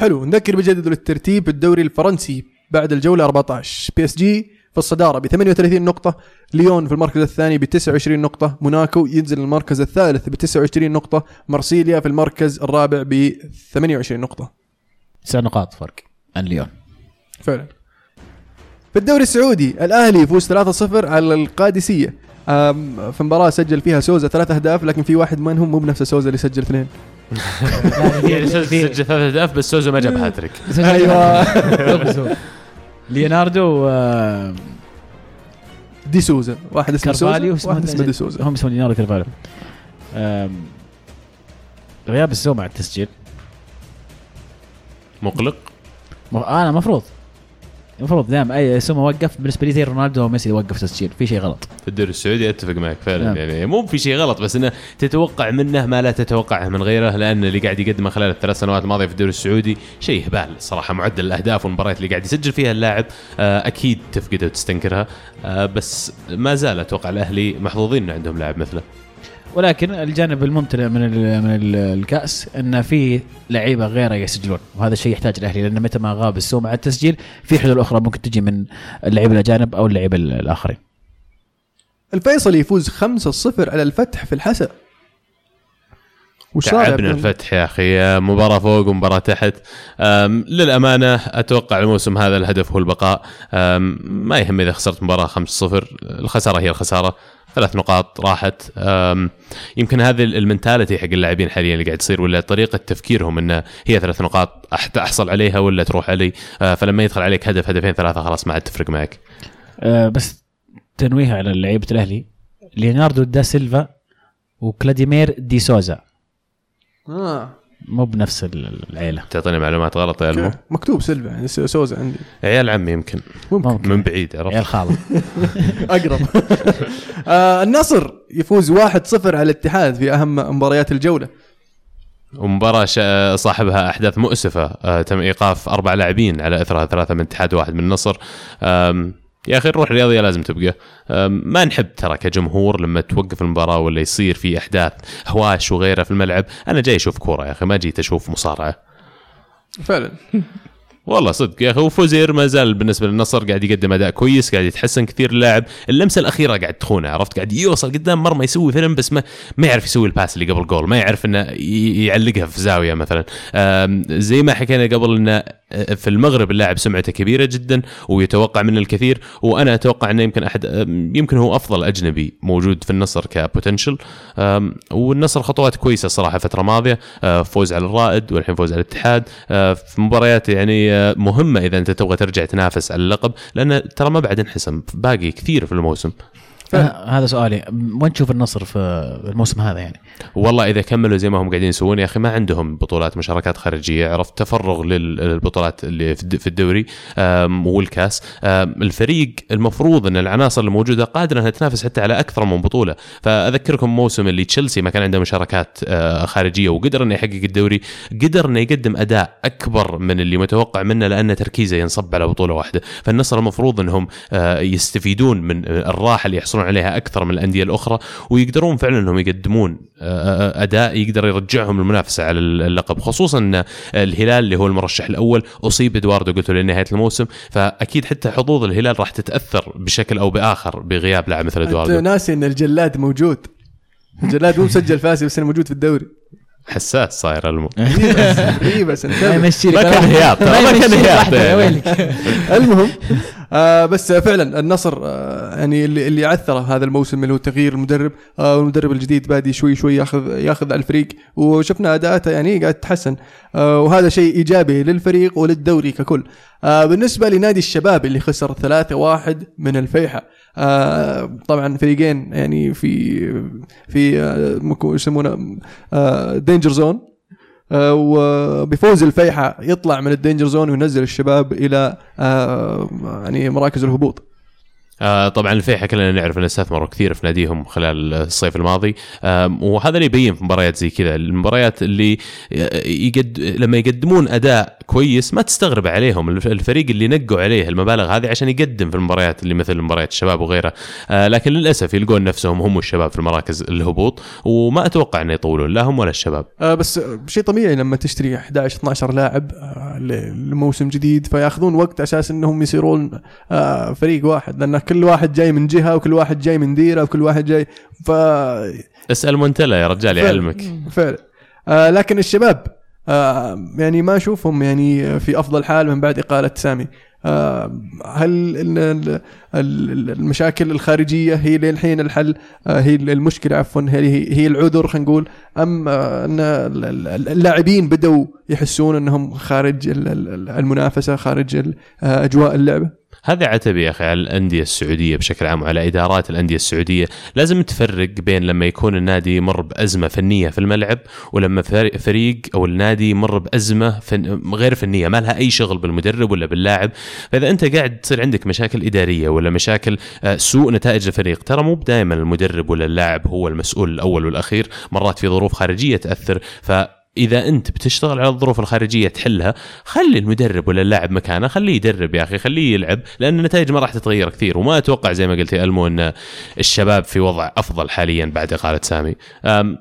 حلو نذكر بجدول الترتيب الدوري الفرنسي بعد الجولة 14 PSG في الصدارة ب 38 نقطة ليون في المركز الثاني ب 29 نقطة موناكو ينزل المركز الثالث ب 29 نقطة مرسيليا في المركز الرابع ب 28 نقطة. تسع نقاط فرق عن ليون. فعلا. في الدوري السعودي الأهلي يفوز 3-0 على القادسية. في مباراة سجل فيها سوزا ثلاث أهداف لكن في واحد منهم مو بنفس سوزا اللي سجل اثنين. يعني سجل ثلاث أهداف بس سوزا ما جاب هاتريك. أيوه. ليوناردو دي سوزا. واحد اسمه كارفاليو سوزا واحد اسمه دي سوزا. هم اسمه ليوناردو كارفاليو. غياب السومع التسجيل. مقلق. أنا المفروض المفروض دائما أي سومة وقف بالنسبة لي زي رونالدو وميسي وقف تسجيل. في شيء غلط. في الدوري السعودي اتفق معك فعلا. نعم. يعني مو في شيء غلط بس إنه تتوقع منه ما لا تتوقعه من غيره لأن اللي قاعد يقدمه خلال الثلاث سنوات الماضية في الدوري السعودي شيء هبال صراحة معدل الأهداف والمباريات اللي قاعد يسجل فيها اللاعب آه، أكيد تفقده وتستنكرها. آه، بس ما زال أتوقع الأهلي محظوظين إنه عندهم لاعب مثله. ولكن الجانب الممتنع من ال من ال الكأس أن في لعيبة غيره يسجلون وهذا الشيء يحتاج الأهلي لأن متى ما غاب السوم مع التسجيل في حلول أخرى ممكن تجي من اللعيبة الأجانب أو اللعيبة الآخرين. الفيصل يفوز 5-0 على الفتح في الحسا تعبنا؟ الفتح يا أخي مباراة فوق ومباراة تحت للأمانة أتوقع الموسم هذا الهدف هو البقاء ما يهم إذا خسرت مباراة 5-0 الخسارة هي الخسارة ثلاث نقاط راحت. يمكن هذه ال mentality حق اللاعبين حاليا اللي قاعد تصير ولا طريقة تفكيرهم انه هي ثلاث نقاط أحصل عليها ولا تروح علي. أه، فلما يدخل عليك هدف هدفين ثلاثة خلاص ما عاد تفرق معك. أه بس تنويه على لعيبة الأهلي. ليوناردو دا سيلفا وكلاديمير دي سوزا. آه. مو بنفس ال- العيلة. تعطيني معلومات غلط يا المو؟ مكتوب سيلفا يعني سوزا عندي. عيال عمي يمكن. ممكن. من بعيد عرفت؟ عيال خالة. أقرب. آه النصر يفوز 1-0 على الاتحاد في أهم مباريات الجولة. ومباراة شا- صاحبها أحداث مؤسفة آه، تم إيقاف أربع لاعبين على إثرها ثلاثة من الاتحاد وواحد من النصر. يا أخي الروح الرياضية لازم تبقى. ما نحب ترى كجمهور لما توقف المباراة ولا يصير في أحداث هواش وغيرها في الملعب. أنا جاي أشوف كورة يا أخي ما جيت أشوف مصارعة. فعلا. والله صدق يا أخي وفوزير ما زال بالنسبة للنصر قاعد يقدم أداء كويس قاعد يتحسن كثير اللاعب اللمسة الأخيرة قاعد تخونه عرفت؟ قاعد يوصل قدام مرمى يسوي فيلم بس ما ما يعرف يسوي الباس اللي قبل جول ما يعرف إنه يعلقها في زاوية مثلا. زي ما حكينا قبل إنه في المغرب اللاعب سمعته كبيرة جدا ويتوقع منه الكثير وأنا أتوقع إنه يمكن أحد يمكن هو أفضل أجنبي موجود في النصر كبوتنشل والنصر خطوات كويسة صراحة فتره ماضيه آه، فوز على الرائد والحين فوز على الاتحاد. آه، في مباريات يعني آه، مهمة إذا أنت تبغى ترجع تنافس على اللقب لأن ترى ما بعد انحسم باقي كثير في الموسم. آه هذا سؤالي. وين تشوف النصر في الموسم هذا يعني؟ والله إذا كملوا زي ما هم قاعدين يسوون يا أخي ما عندهم بطولات مشاركات خارجية عرفت؟ تفرغ لل- للبطولات اللي في الد- في الدوري والكاس. الفريق المفروض إن العناصر الموجودة قادرة إنها تنافس حتى على أكثر من بطولة. فأذكركم موسم اللي تشيلسي ما كان عنده مشاركات آه، خارجية وقدر إنه يحقق الدوري قدر إنه يقدم أداء أكبر من اللي متوقع منه لأن تركيزه ينصب على بطولة واحدة. فالنصر المفروض إنهم آه، يستفيدون من الراحة اللي يحصلون عليها أكثر من الأندية الأخرى ويقدرون فعلا إنهم يقدمون آه، أداء يقدر يرجعهم المنافسة على اللقب. خصوصا إن الهلال اللي هو المرشح الأول أصيب إدواردو قلت لنهايه الموسم فأكيد حتى حظوظ الهلال راح تتأثر بشكل أو بآخر بغياب لاعب مثل أنت ادواردو ناسي إن الجلاد موجود. الجلاد مو مسجل فاسي بس إنه موجود في الدوري. حساس صاير المو اي بس ما كان هياط ما كان هياط المهم آه بس فعلا النصر آه يعني اللي, اللي عثره هذا الموسم اللي هو تغيير المدرب آه والمدرب الجديد بادي شوي شوي ياخذ ياخذ على الفريق وشفنا أداءاته يعني قاعد تتحسن وهذا شيء إيجابي للفريق وللدوري ككل. بالنسبة لنادي الشباب اللي خسر 3-1 من الفيحة. طبعا فريقين يعني في في يسمونه danger zone وبفوز الفيحة يطلع من ال danger zone وينزل الشباب إلى آه، يعني مراكز الهبوط. آه طبعا الفيحة كلنا نعرف إن استثمروا كثير في ناديهم خلال الصيف الماضي. وهذا اللي يبين في مباريات زي كذا. المباريات اللي يقد لما يقدمون أداء كويس ما تستغرب عليهم. الف- الفريق اللي نقوا عليه المبالغ هذه عشان يقدم في المباريات اللي مثل مباريات الشباب وغيرها. آه لكن للأسف يلقون نفسهم هم والشباب في المراكز الهبوط وما أتوقع إنه يطولون لا هم ولا الشباب. آه، بس آه، شيء طبيعي لما تشتري 11 12 لاعب آه، لموسم جديد فياخذون وقت أساس إنهم يصيرون آه، فريق واحد. لأن كل واحد جاي من جهة وكل واحد جاي من ديرة وكل واحد جاي ف اسأل مونتلا يا رجال يعلمك فعلا. آه لكن الشباب آه يعني ما أشوفهم يعني في أفضل حال من بعد إقالة سامي. آه هل ال- ال- ال- المشاكل الخارجية هي للحين الحل؟ آه هي المشكلة عفوا هي هي العذر خلينا نقول أم آه أن ال- ال- اللاعبين بدوا يحسون أنهم خارج ال- ال- المنافسة خارج ال- آه، أجواء اللعبه هذا عتبي يا أخي على الأندية السعودية بشكل عام وعلى إدارات الأندية السعودية، لازم تفرق بين لما يكون النادي يمر بأزمة فنية في الملعب ولما فريق- أو النادي يمر بأزمة فن غير فنية ما لها أي شغل بالمدرب ولا باللاعب، فإذا أنت قاعد تصير عندك مشاكل إدارية ولا مشاكل آه، سوء نتائج الفريق، ترى مو دائما المدرب ولا اللاعب هو المسؤول الأول والأخير، مرات في ظروف خارجية تأثر ف إذا أنت بتشتغل على الظروف الخارجية تحلها خلي المدرب ولا اللاعب مكانه خليه يدرب يا أخي خليه يلعب لأن النتائج ما راح تتغير كثير وما أتوقع زي ما قلت يا ألمو أن الشباب في وضع أفضل حاليا بعد إقالة سامي.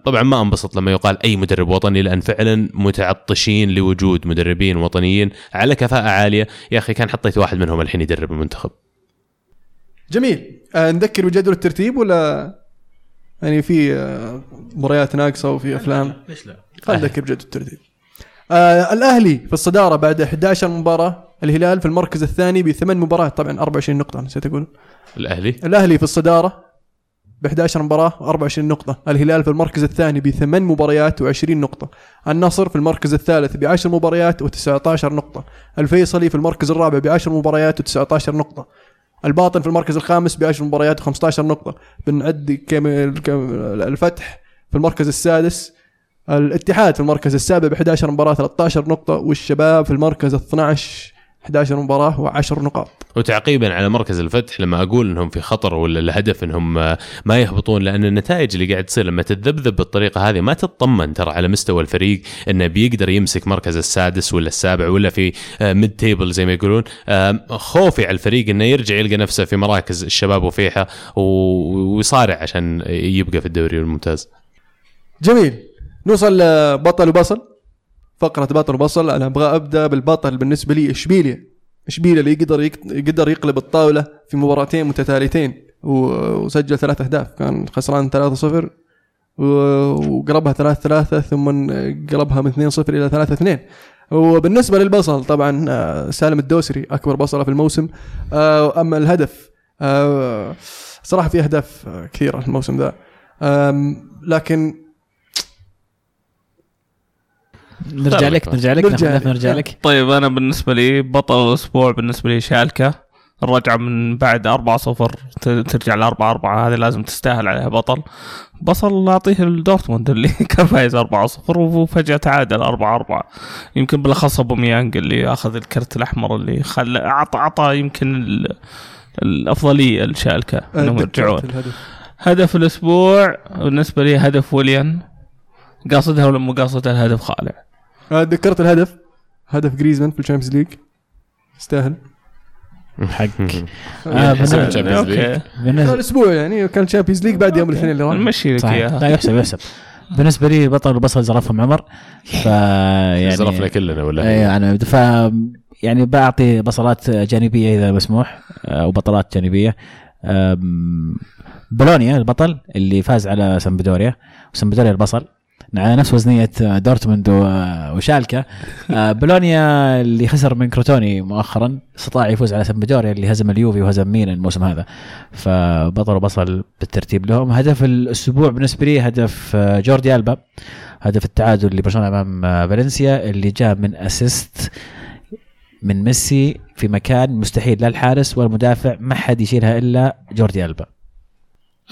طبعا ما أنبسط لما يقال أي مدرب وطني لأن فعلا متعطشين لوجود مدربين وطنيين على كفاءة عالية. يا أخي كان حطيت واحد منهم الحين يدرب المنتخب. جميل. آه نذكر بجدول الترتيب ولا يعني في آه مباريات ناقصة وفي أفلام. ليش لا؟ خلينا نذكر بجدول الترتيب. آه الأهلي في الصدارة بعد 11 مباراة الهلال في المركز الثاني بثمان مباريات طبعا 24 نقطة نسيت أقول. الأهلي؟ الأهلي في الصدارة ب 11 مباراة 24 نقطة. الهلال في المركز الثاني بثمان مباريات و20 نقطة. النصر في المركز الثالث ب 10 مباريات و19 نقطة. الفيصلي في المركز الرابع ب 10 مباريات و19 نقطة. الباطن في المركز الخامس ب 10 مباريات و15 نقطة. بنعد الفتح في المركز السادس. الاتحاد في المركز السابع ب 11 مباراة 13 نقطة. والشباب في المركز ال 12 11 مباراة و10 نقاط. وتعقيبا على مركز الفتح لما أقول إنهم في خطر ولا الهدف إنهم آه، ما يهبطون لأن النتائج اللي قاعد تصير لما تتذبذب بالطريقة هذه ما تطمن ترى على مستوى الفريق إنه بيقدر يمسك مركز السادس ولا السابع ولا في mid table زي ما يقولون. آه، خوفي على الفريق إنه يرجع يلقى نفسه في مراكز الشباب وفيحة ويصارع عشان يبقى في الدوري الممتاز. جميل. نوصل لبطل وبصل فقرة بطل وبصل أنا أبغى أبدأ بالبطل بالنسبة لي إشبيليا إشبيليا اللي يقدر يقدر يقلب الطاولة في مباراتين متتاليتين وسجل ثلاث أهداف. كان خسران 3-0 و- وقلبها 3-3 ثم قلبها من 2-0 إلى 3-2 وبالنسبة للبصل طبعا آه، سالم الدوسري أكبر بصلة في الموسم. آه، أما الهدف آه، صراحة في أهداف آه، كثيرة الموسم ذا. لكن نرجع لك نرجع لك نرجع لك. نرجع لك. طيب أنا بالنسبة لي بطل الأسبوع بالنسبة لي شالكة. الرجعة من بعد 4 0 ترجع ل 4 4 هذه لازم تستاهل عليها بطل. بصل اعطيه لدورتموند اللي كان فايز 4 0 وفجأة تعادل 4 4 يمكن بالأخص ابوميانج اللي أخذ الكرت الأحمر اللي خلى اعطى أعطى يمكن ال- الأفضلية لشالكة. إنهم يرجعون. هدف الأسبوع بالنسبة لي هدف ويليان. قاصدها ولا مو قاصدها الهدف خالع. آه، ذكرت الهدف. هدف جريزمان في ال Champions League. يستاهل. حق آه، آه، حسب بالنسبة- ال Champions League. الأسبوع يعني كان ال Champions League بعد يوم الاثنين اللي راح نمشي لك اياها لا يحسب يحسب. بالنسبة لي بطل البصل زرفهم عمر. ف يعني زرفنا كلنا ولا اي يعني ف يعني بعطي بصلات جانبية إذا مسموح أو بطلات جانبية. بولونيا البطل اللي فاز على سامبدوريا. وسامبدوريا البصل. على نفس وزنية دورتموند و- وشالكا آه، بولونيا اللي خسر من كروتوني مؤخرا استطاع يفوز على سامبدوريا اللي هزم اليوفي وهزم ميلان الموسم هذا. فبطل وبصل بالترتيب لهم. هدف الأسبوع بالنسبة لي هدف آه، جوردي ألبا. هدف التعادل لبرشلونة أمام آه، فالنسيا اللي جاء من assist من ميسي في مكان مستحيل لا الحارس ولا المدافع ما حد يشيلها إلا جوردي ألبا.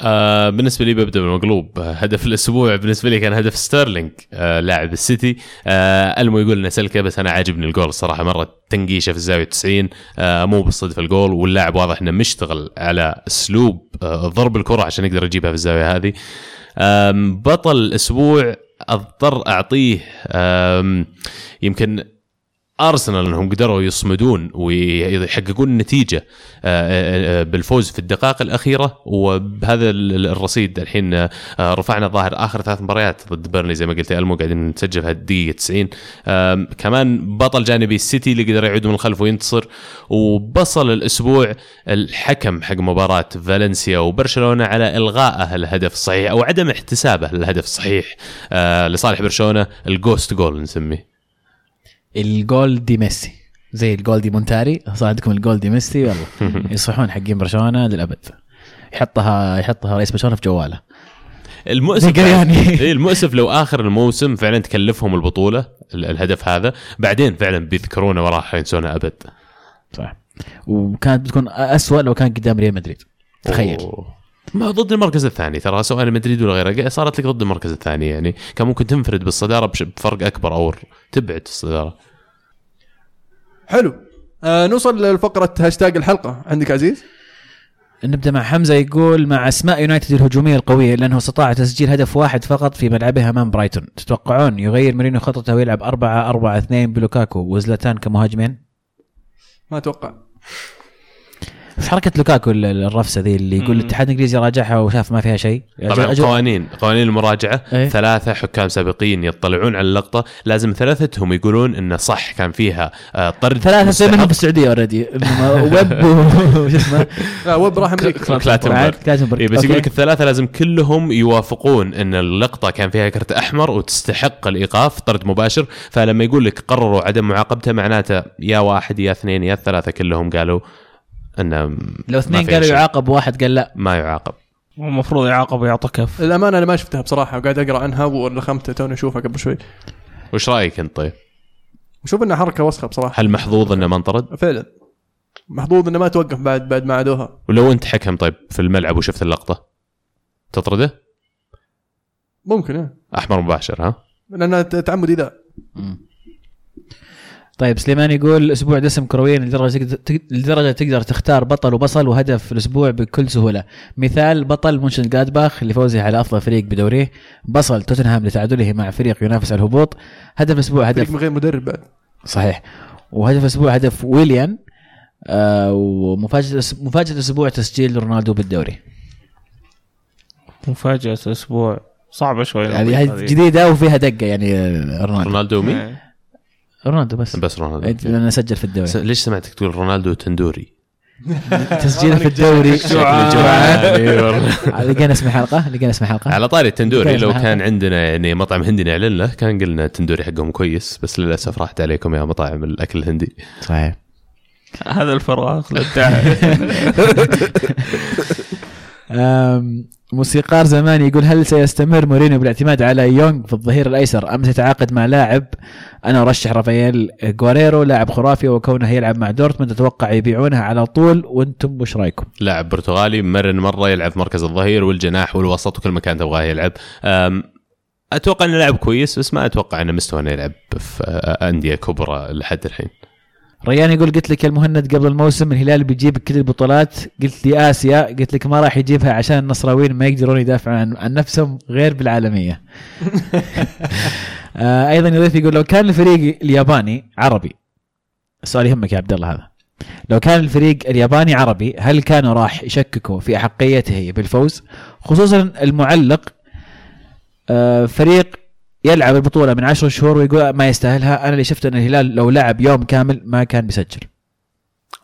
آه بالنسبة لي ببدأ بالمقلوب. آه، هدف الأسبوع بالنسبة لي كان هدف ستيرلينج آه لاعب السيتي. آه ألمو يقول إنه سلكة بس أنا عاجبني الجول الصراحه مرة تنقيشة في الزاوية 90 آه مو بالصدفة الجول. واللاعب واضح إنه مشتغل على أسلوب آه ضرب الكرة عشان يقدر يجيبها في الزاوية هذه. آم، بطل الأسبوع أضطر أعطيه يمكن أرسنال أنهم قدروا يصمدون ويحققون النتيجه آه، آه، بالفوز في الدقائق الأخيرة. وبهذا ال- الرصيد الحين آه، رفعنا الظاهر آخر ثلاث مباريات ضد بيرنلي زي ما قلت ألمو قاعدين نسجل في الدقيقه 90 آم، كمان بطل جانبي السيتي اللي قدر يعود من الخلف وينتصر. وبصل الأسبوع الحكم حق مباراة فالنسيا وبرشلونة على الغائه الهدف الصحيح أو عدم احتسابه للهدف الصحيح آه، لصالح برشلونة ال ghost goal نسميه. الجول دي ميسي. زي الجول دي مونتاري. صار عندكم الجول دي ميسي؟ يلا. يصيحون حقين برشلونة للأبد. يحطها يحطها رئيس برشلونة في جواله. المؤسف. إيه المؤسف لو آخر الموسم فعلا تكلفهم البطولة ال- الهدف هذا بعدين فعلا بيذكرونه وراه حينسونه أبد. صح. وكانت بتكون اسوء لو كان قدام ريال مدريد. تخيل. أوه. ما ضد المركز الثاني ترى سواء مدريد ولا غيره. صارت لك ضد المركز الثاني يعني؟ كان ممكن تنفرد بالصدارة بفرق أكبر أو تبعد الصدارة. حلو. آه نوصل لفقرة هاشتاج الحلقة. عندك عزيز؟ نبدأ مع حمزة يقول مع أسماء يونايتد الهجومية القوية لأنه استطاع تسجيل هدف واحد فقط في ملعبه أمام برايتون. تتوقعون يغير مورينيو خطته ويلعب 4 4 2 بلوكاكو وزلاتان كمهاجمين؟ ما أتوقع. إيش حركة لوكاكو ال- الرفسة ذي اللي يقول. الاتحاد الإنجليزي راجعها وشاف ما فيها شيء طبعا أجل- قوانين قوانين المراجعة إيه. ثلاثة حكام سابقين يطلعون على اللقطة لازم ثلاثتهم يقولون انه صح كان فيها آه، طرد ثلاثة مستحق. منهم في السعودية already ويب وش اسمه لا ويب راح أمريكا كلاتنبرغ. إيه بس يقول لك. الثلاثة لازم كلهم يوافقون إن اللقطة كان فيها كرت أحمر وتستحق الإيقاف طرد مباشر فلما يقول لك قرروا عدم معاقبته معناته يا واحد يا اثنين يا الثلاثة كلهم قالوا إنه لو اثنين قالوا شيء. يعاقب واحد قال لا ما يعاقب المفروض يعاقب ويعطى كرت الأمانة أنا ما شفتها بصراحة وقاعد أقرأ عنها ولخمت توني أشوفها قبل شوي وش رأيك أنت طيب؟ أشوف إنها حركة وسخة بصراحة هل محظوظ إنه ما انطرد؟ فعلا محظوظ إنه ما توقف بعد بعد ما عادوها ولو أنت حكم طيب في الملعب وشفت اللقطة تطرده؟ ممكن إيه. أحمر مباشر ها؟ لأنها ت- تعمد اذا طيب سليمان يقول أسبوع دسم كرويا لدرجة تقدر- لدرجة تقدر تختار بطل وبصل وهدف في الأسبوع بكل سهولة. مثال بطل منشن جلادباخ لفوزه على أفضل فريق بدوريه بصل توتنهام لتعادله مع فريق ينافس على الهبوط. هدف الأسبوع فريق هدف من غير مدرب بعد. صحيح. وهدف الأسبوع هدف ويليان آه ومفاجأة مفاجأة الأسبوع تسجيل رونالدو بالدوري. مفاجأة الأسبوع صعبة شوي يعني. جديدة وفيها دقة يعني آه، رونالدو. رونالدو مين؟ إيه. رونالدو بس بس رونالدو لأنه سجل في الدوري س- ليش سمعتك تقول رونالدو تندوري؟ تسجيله في الدوري جوعان. جوعان. لقينا اسم حلقة لقينا اسم حلقة على طاري التندوري لو. كان عندنا يعني مطعم هندي نعلن له كان قلنا التندوري حقهم كويس بس للأسف راحت عليكم يا مطاعم الأكل الهندي صحيح هذا الفراغ موسيقار زمان يقول هل سيستمر مورينيو بالاعتماد على يونغ في الظهير الأيسر أم سيتعاقد مع لاعب؟ أنا أرشح رافائيل غواريرو لاعب خرافي وكونه يلعب مع دورتموند أتوقع يبيعونه على طول وأنتم وش رأيكم؟ لاعب برتغالي مرن مرة يلعب في مركز الظهير والجناح والوسط وكل مكان تبغاه يلعب. أتوقع إنه لاعب كويس بس ما أتوقع إنه مستوى إنه يلعب في أندية كبرى لحد الحين. ريان يقول قلت لك يا المهند قبل الموسم الهلال بيجيب كل البطولات. قلت لي آسيا قلت لك ما راح يجيبها عشان النصراويين ما يقدرون يدافعون عن, عن نفسهم غير بالعالمية. آه أيضا يضيف يقول لو كان الفريق الياباني عربي السؤال يهمك يا عبد الله هذا. لو كان الفريق الياباني عربي هل كانوا راح يشككوا في أحقيته بالفوز؟ خصوصا المعلق آه فريق يلعب البطولة من عشر شهور ويقول ما يستاهلها. أنا اللي شفت إن الهلال لو لعب يوم كامل ما كان بيسجل.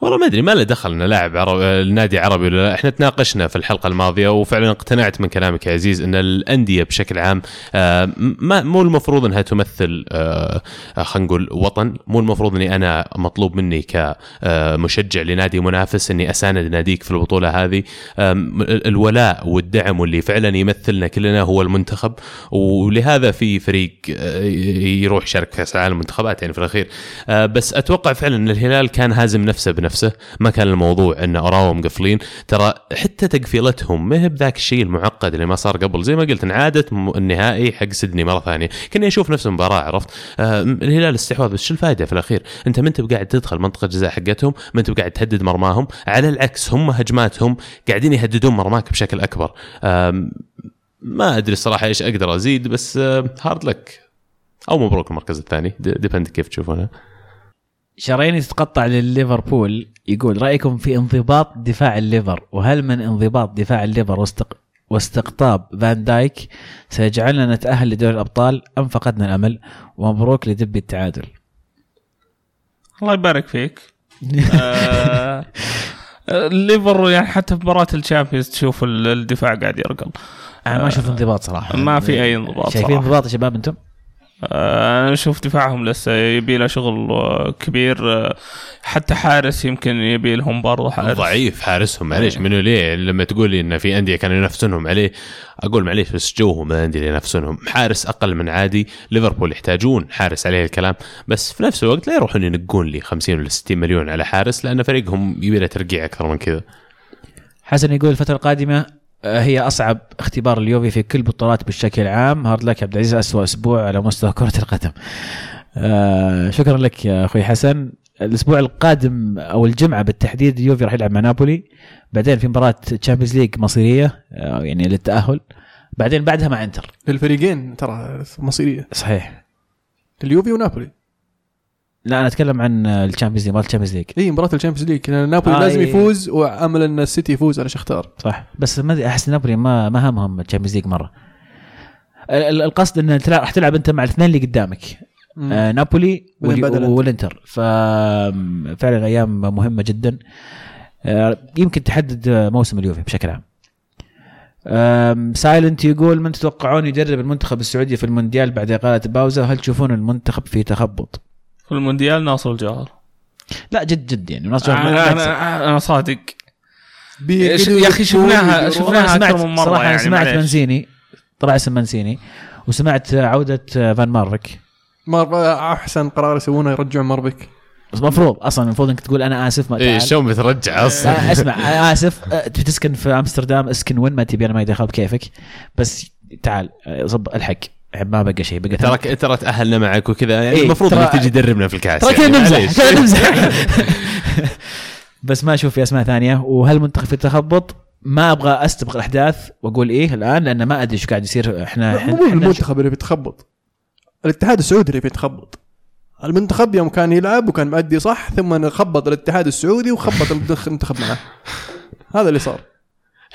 والله ما أدري ما له دخل إنه لاعب عربي النادي عربي ولا لا. إحنا تناقشنا في الحلقة الماضية وفعلا اقتنعت من كلامك يا عزيز إن الأندية بشكل عام آه، ما مو المفروض إنها تمثل آه، آه، خلينا نقول وطن. مو المفروض إني أنا مطلوب مني كمشجع لنادي منافس إني أساند ناديك في البطولة هذه. الولاء والدعم واللي فعلا يمثلنا كلنا هو المنتخب. ولهذا في فريق يروح يشارك في كأس العالم منتخبات يعني في الأخير. بس أتوقع فعلا إن الهلال كان هازم نفسه بنفسه. ما كان الموضوع ان أراهم مقفلين ترى حتى تقفيلتهم ما هي بذاك الشيء المعقد اللي ما صار قبل. زي ما قلت انعادت النهائي حق سيدني مرة ثانية. كنا نشوف نفس المباراة عرفت؟ آه الهلال استحواذ بس شو الفائده في الأخير؟ أنت ما أنت بقاعد تدخل منطقة جزاء حقتهم ما أنت بقاعد تهدد مرماهم. على العكس هم هجماتهم قاعدين يهددون مرماك بشكل أكبر. آم، ما أدري الصراحة إيش أقدر أزيد بس hard luck أو مبروك المركز الثاني depend كيف تشوفونها شراييني تتقطع لليفربول يقول رأيكم في انضباط دفاع الليفر؟ وهل من انضباط دفاع الليفر واستق... واستقطاب فان دايك؟ سيجعلنا نتأهل لدوري الأبطال أم فقدنا الأمل؟ ومبروك لدب التعادل. الله يبارك فيك. آه، الليفر يعني حتى في مباراة ال Champions تشوف ال- الدفاع قاعد يرقل. أنا ما أشوف انضباط صراحة. ما في أي انضباط شايفين. انضباط يا شباب أنتم؟ آه، أنا أشوف دفاعهم لسه. يبي له شغل آه، كبير آه، حتى حارس يمكن يبي لهم برضه حارس. ضعيف حارسهم. معليش منو ليه؟ لما تقول لي إن في أندية كانوا ينافسونهم عليه أقول معليش بس جوهم الأندية اللي ينافسونهم. حارس أقل من عادي. ليفربول يحتاجون حارس عليه الكلام. بس في نفس الوقت لا يروحون ينقون لي 50 ولا 60 مليون على حارس لأن فريقهم يبي له ترقيع أكثر من كذا. حسن يقول الفترة القادمة آه، هي أصعب اختبار اليوفي في كل البطولات بشكل عام هارد لك عبد العزيز اسوء أسبوع على مستوى كرة القدم. آه شكرا لك يا أخوي حسن. الأسبوع القادم أو الجمعة بالتحديد اليوفي راح يلعب مع نابولي. بعدين في مباراة Champions League مصيرية آه، يعني للتأهل. بعدين بعدها مع إنتر. للفريقين ترى مصيرية. صحيح. اليوفي ونابولي. لا أنا أتكلم عن ال Champions League مباراة ال Champions League. إي مباراة ال Champions League. نابولي آه، لازم إيه. يفوز وأمل إن السيتي يفوز على شختار. صح. بس ما أدري أحس نابولي ما ما همهم ال Champions League مرة. ال- ال- القصد إن راح تلعب أنت مع الاثنين اللي قدامك. آه نابولي. والإنتر. ففعلا أيام مهمة جدا. آه يمكن تحدد موسم اليوفي بشكل عام. سايلنت يقول من تتوقعون يدرب المنتخب السعودي في المونديال بعد إقالة باوزه هل تشوفون المنتخب في تخبط؟ في المونديال ناصر الجوهر. لا جد جد يعني ناصر أنا ما- أنا, أنا صادق. يا أخي شفناها- شفناها أكثر من مرة صراحة يعني، سمعت. مانشيني طلع اسم مانشيني وسمعت عودة فان مارفيك. مر أحسن قرار يسوونه يرجعون بس المفروض أصلا المفروض إنك تقول أنا آسف ما إيه تعال. شلون بترجع أصلا؟ آه، اسمع أنا آسف. آه، تبي تسكن في أمستردام اسكن وين؟ ما تبي أنا ما دخل بكيفك. بس تعال آه، صب الحق. ما بقى شيء بقى ترى ترى تأهلنا معك وكذا. يعني إيه، المفروض إنك تجي تدربنا في الكاس ترى كذا يعني، نمزح. كذا نمزح. بس ما أشوف في أسماء ثانية. وهل المنتخب في تخبط ما أبغى أستبق الأحداث وأقول إيه الآن لأن ما أدري إيش قاعد يصير. إحنا مو المنتخب اللي بيتخبط. الاتحاد السعودي اللي بيتخبط. المنتخب يوم كان يلعب وكان مأدي صح ثم خبط الاتحاد السعودي وخبط المنتخ- المنتخب معه. هذا اللي صار.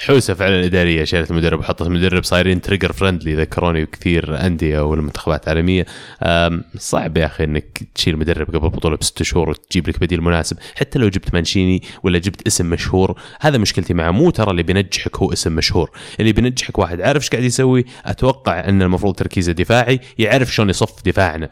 حوسة فعلا إدارية. شالت المدرب وحطت المدرب. صايرين trigger friendly ذكروني كثير انديه والمنتخبات عالميه أم، صعب يا أخي إنك تشيل مدرب قبل بطولة بست شهور وتجيب لك بديل مناسب. حتى لو جبت مانشيني ولا جبت اسم مشهور هذا مشكلتي معه. مو ترى اللي بينجحك هو اسم مشهور. اللي بينجحك واحد عارف إيش قاعد يسوي؟ أتوقع إن المفروض تركيزه دفاعي يعرف شلون يصف دفاعنا.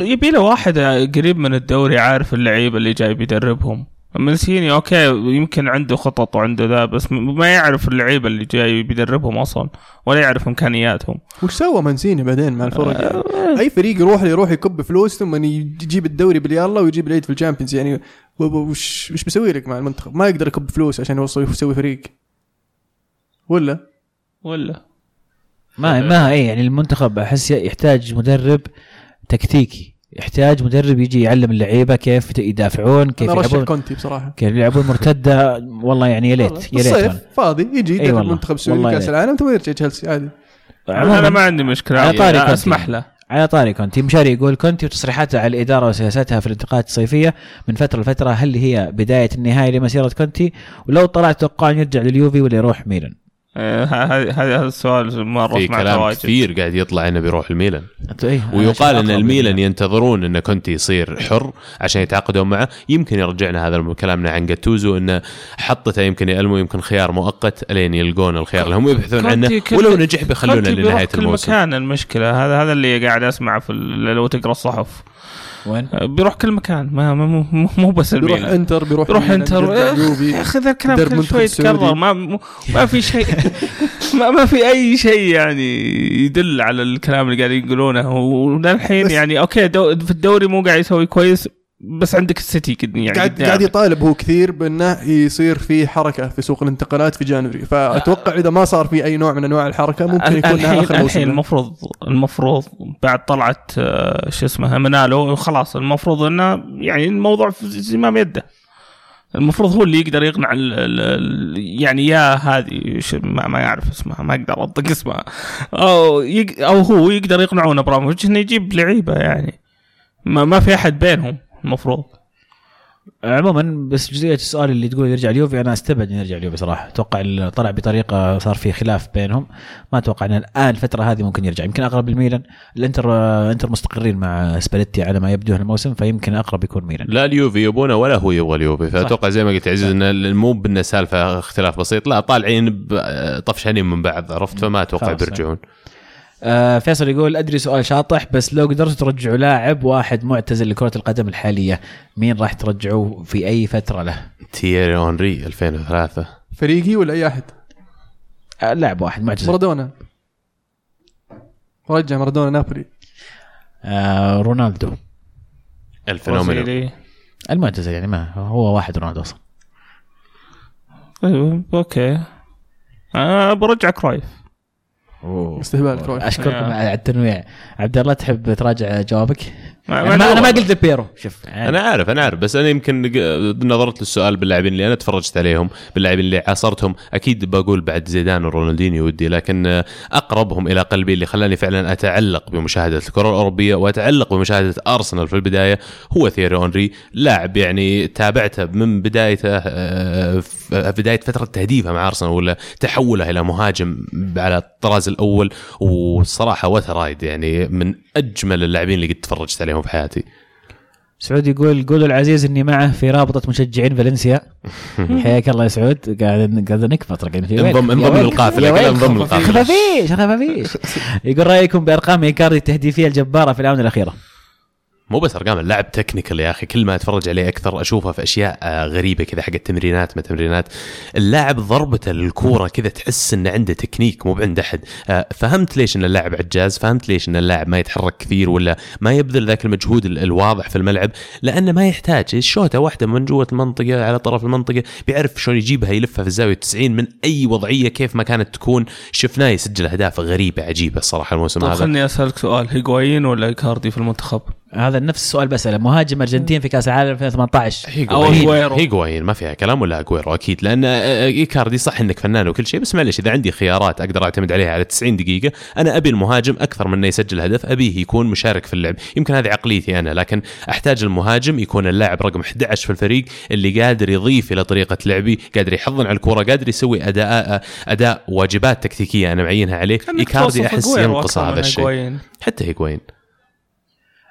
يبي له واحد قريب من الدوري عارف اللعيبة اللي جاي بيدربهم. مانشيني okay يمكن عنده خطط وعنده ذا بس ما يعرف اللعيبة اللي جاي بيدربهم أصلا ولا يعرف إمكانياتهم. وش سوى مانشيني بعدين مع الفرق؟ يعني؟ أي فريق يروح يروح يكب فلوس ثم يجيب الدوري بالليلة ويجيب العيد في ال Champions يعني وش وش بيسوي لك مع المنتخب؟ ما يقدر يكب فلوس عشان يوصل يسوي فريق. ولا؟ ولا. ما ما اي يعني المنتخب أحس يحتاج مدرب تكتيكي. يحتاج مدرب يجي يعلم اللعيبة كيف يدافعون كيف يلعبون. كونتي بصراحة. كيف يلعبون مرتدة. والله يعني يا ليت يا ليت. فاضي يجي يدرب. المنتخب السعودي كاس العالم ثم يرجع تشيلسي عادي. أنا ما عندي مشكلة على طاري كونتي. أسمح له. على طاري كونتي. مشاري يقول كونتي وتصريحاته على الإدارة وسياساتها في الانتقالات الصيفية من فترة لفترة هل هي بداية النهايه لمسيرة كونتي؟ ولو طلعت توقع يرجع لليوفي ولا يروح ميلان. هذا هذا السؤال مرة في كلام واجد. كثير قاعد يطلع إنه بيروح الميلان. إيه؟ ويقال إن الميلان. ينتظرون إن كونتي يصير حر عشان يتعاقدون معه. يمكن يرجعنا هذا كلامنا عن جاتوزو انه حطته يمكن يألمو يمكن خيار مؤقت إلين يلقون الخيار. اللي هم يبحثون عنه. كل- ولو نجح بيخلونه لنهاية كل الموسم. مكان المشكلة. هذا هذا اللي قاعد أسمعه في لو تقرأ الصحف. وين؟ آه، بيروح كل مكان. ما ما- مو مو- مو بس بيروح الميلان إنتر بيروح بيروح إنتر بيرجع يا أخي ذا الكلام كل شوي. يتكرر. ما ما في شيء. ما, ما في أي شيء يعني يدل على الكلام اللي قاعدين يقولونه. وللحين يعني okay دو في الدوري مو قاعد يسوي كويس. بس عندك السيتي قد- يعني قاعد. قاعد يطالب هو كثير بأنه يصير في حركة في سوق الانتقالات في January. فأتوقع إذا ما صار في أي نوع من أنواع الحركة ممكن يكون الحين آخر الحين موسم. المفروض المفروض بعد طلعت آه، شو اسمه ايمينالو خلاص المفروض إنه يعني الموضوع في زمام يده. المفروض هو اللي يقدر يقنع ال ال يعني يا هذه ما, ما يعرف اسمها ما أقدر انطق اسمها. أو يق أو هو يقدر يقنعون أبراموفيتش إنه يجيب لعيبة يعني. ما, ما في أحد بينهم. المفروض. عموما بس جزئية السؤال اللي تقول يرجع اليوفي أنا استبعد إنه يرجع اليوفي صراحة. أتوقع طلع بطريقة صار في خلاف بينهم. ما أتوقع ان الآن الفترة هذه ممكن يرجع. يمكن أقرب الميلان الإنتر إنتر مستقرين مع سباليتي على ما يبدو الموسم فيمكن أقرب يكون ميلان. لا اليوفي يبونه ولا هو يبغى اليوفي فأتوقع زي ما قلت عزيز إنه مو بإنه سالفة اختلاف بسيط. لا طالعين طفشانين من بعض عرفت؟ فما أتوقع. بيرجعون. آه فيصل يقول أدري سؤال شاطح بس لو قدرتوا ترجعوا لاعب واحد معتزل لكرة القدم الحالية مين راح ترجعوه في أي فترة له؟ تييري اونري 2003 فريقي ولا أي أحد؟ آه لاعب واحد معتزل. مارادونا. رجع مارادونا نابولي. آه رونالدو. الفينومينو. المعتزل يعني ما هو واحد رونالدو أصلا. okay. أنا برجع كرايف. استهبال كرويف أشكركم. على التنويع. عبد الله تحب تراجع جوابك؟ يعني ما أنا ما قلت بيرو. شوف. يعني أنا عارف أنا عارف بس أنا يمكن نظرت للسؤال باللاعبين اللي أنا تفرجت عليهم باللاعبين اللي عاصرتهم. أكيد بقول بعد زيدان ورونالدينيو ودي لكن أقربهم إلى قلبي اللي خلاني فعلا أتعلق بمشاهدة الكرة الأوروبية وأتعلق بمشاهدة أرسنال في البداية. هو ثيري أونري لاعب يعني تابعته من بدايته آه، في بداية فترة تهديفه مع أرسنال ولا تحوله إلى مهاجم على الطراز الأول والصراحه وترايد يعني من أجمل اللاعبين اللي قد تفرجت عليهم في حياتي سعود يقول قولوا العزيز إني معه في رابطة مشجعين فالنسيا حياك الله يا سعود قاعد قاعد تكفى ترى قاعدين في وين؟ انضم انضم؟ للقافلة؟ انضم للقافلة خفافيش خفافيش يقول رأيكم بأرقام إيكاردي التهديفية الجبارة في الآونة الأخيرة مو بس أرقام اللاعب technical يا أخي. كل ما أتفرج عليه أكثر أشوفه في أشياء آه، غريبة كذا حق التمرينات ما تمرينات. اللاعب ضربته للكوره كذا تحس إنه عنده تكنيك مو بعند أحد. آه، فهمت ليش إن اللاعب عجاز؟ فهمت ليش إن اللاعب ما يتحرك كثير ولا ما يبذل ذاك المجهود ال- الواضح في الملعب؟ لأنه ما يحتاج. الشوطة واحدة من جوة المنطقة على طرف المنطقة بيعرف شلون يجيبها يلفها في الزاوية 90 من أي وضعية كيف ما كانت تكون. شفناه يسجل أهداف غريبة عجيبة الصراحه الموسم هذا. خلني أسألك سؤال هيغوايين ولا إيكاردي في المنتخب؟ هذا نفس السؤال بساله مهاجم أرجنتين في كأس العالم 2018 أو هيغوايين أغويرو. هيغوايين ما فيها كلام ولا اجويرو أكيد. لأن آه، إيكاردي صح إنك فنان وكل شيء بس معلش إذا عندي خيارات أقدر أعتمد عليها على 90 دقيقة. أنا أبي المهاجم أكثر من إنه يسجل هدف ابيه يكون مشارك في اللعب. يمكن هذه عقليتي أنا لكن أحتاج المهاجم يكون اللاعب رقم 11 في الفريق اللي قادر يضيف إلى طريقة لعبي قادر يحضن على الكرة قادر يسوي أداء أداء واجبات تكتيكية أنا معينها عليه. إيكاردي أحس ينقص هذا الشيء. حتى هيغوايين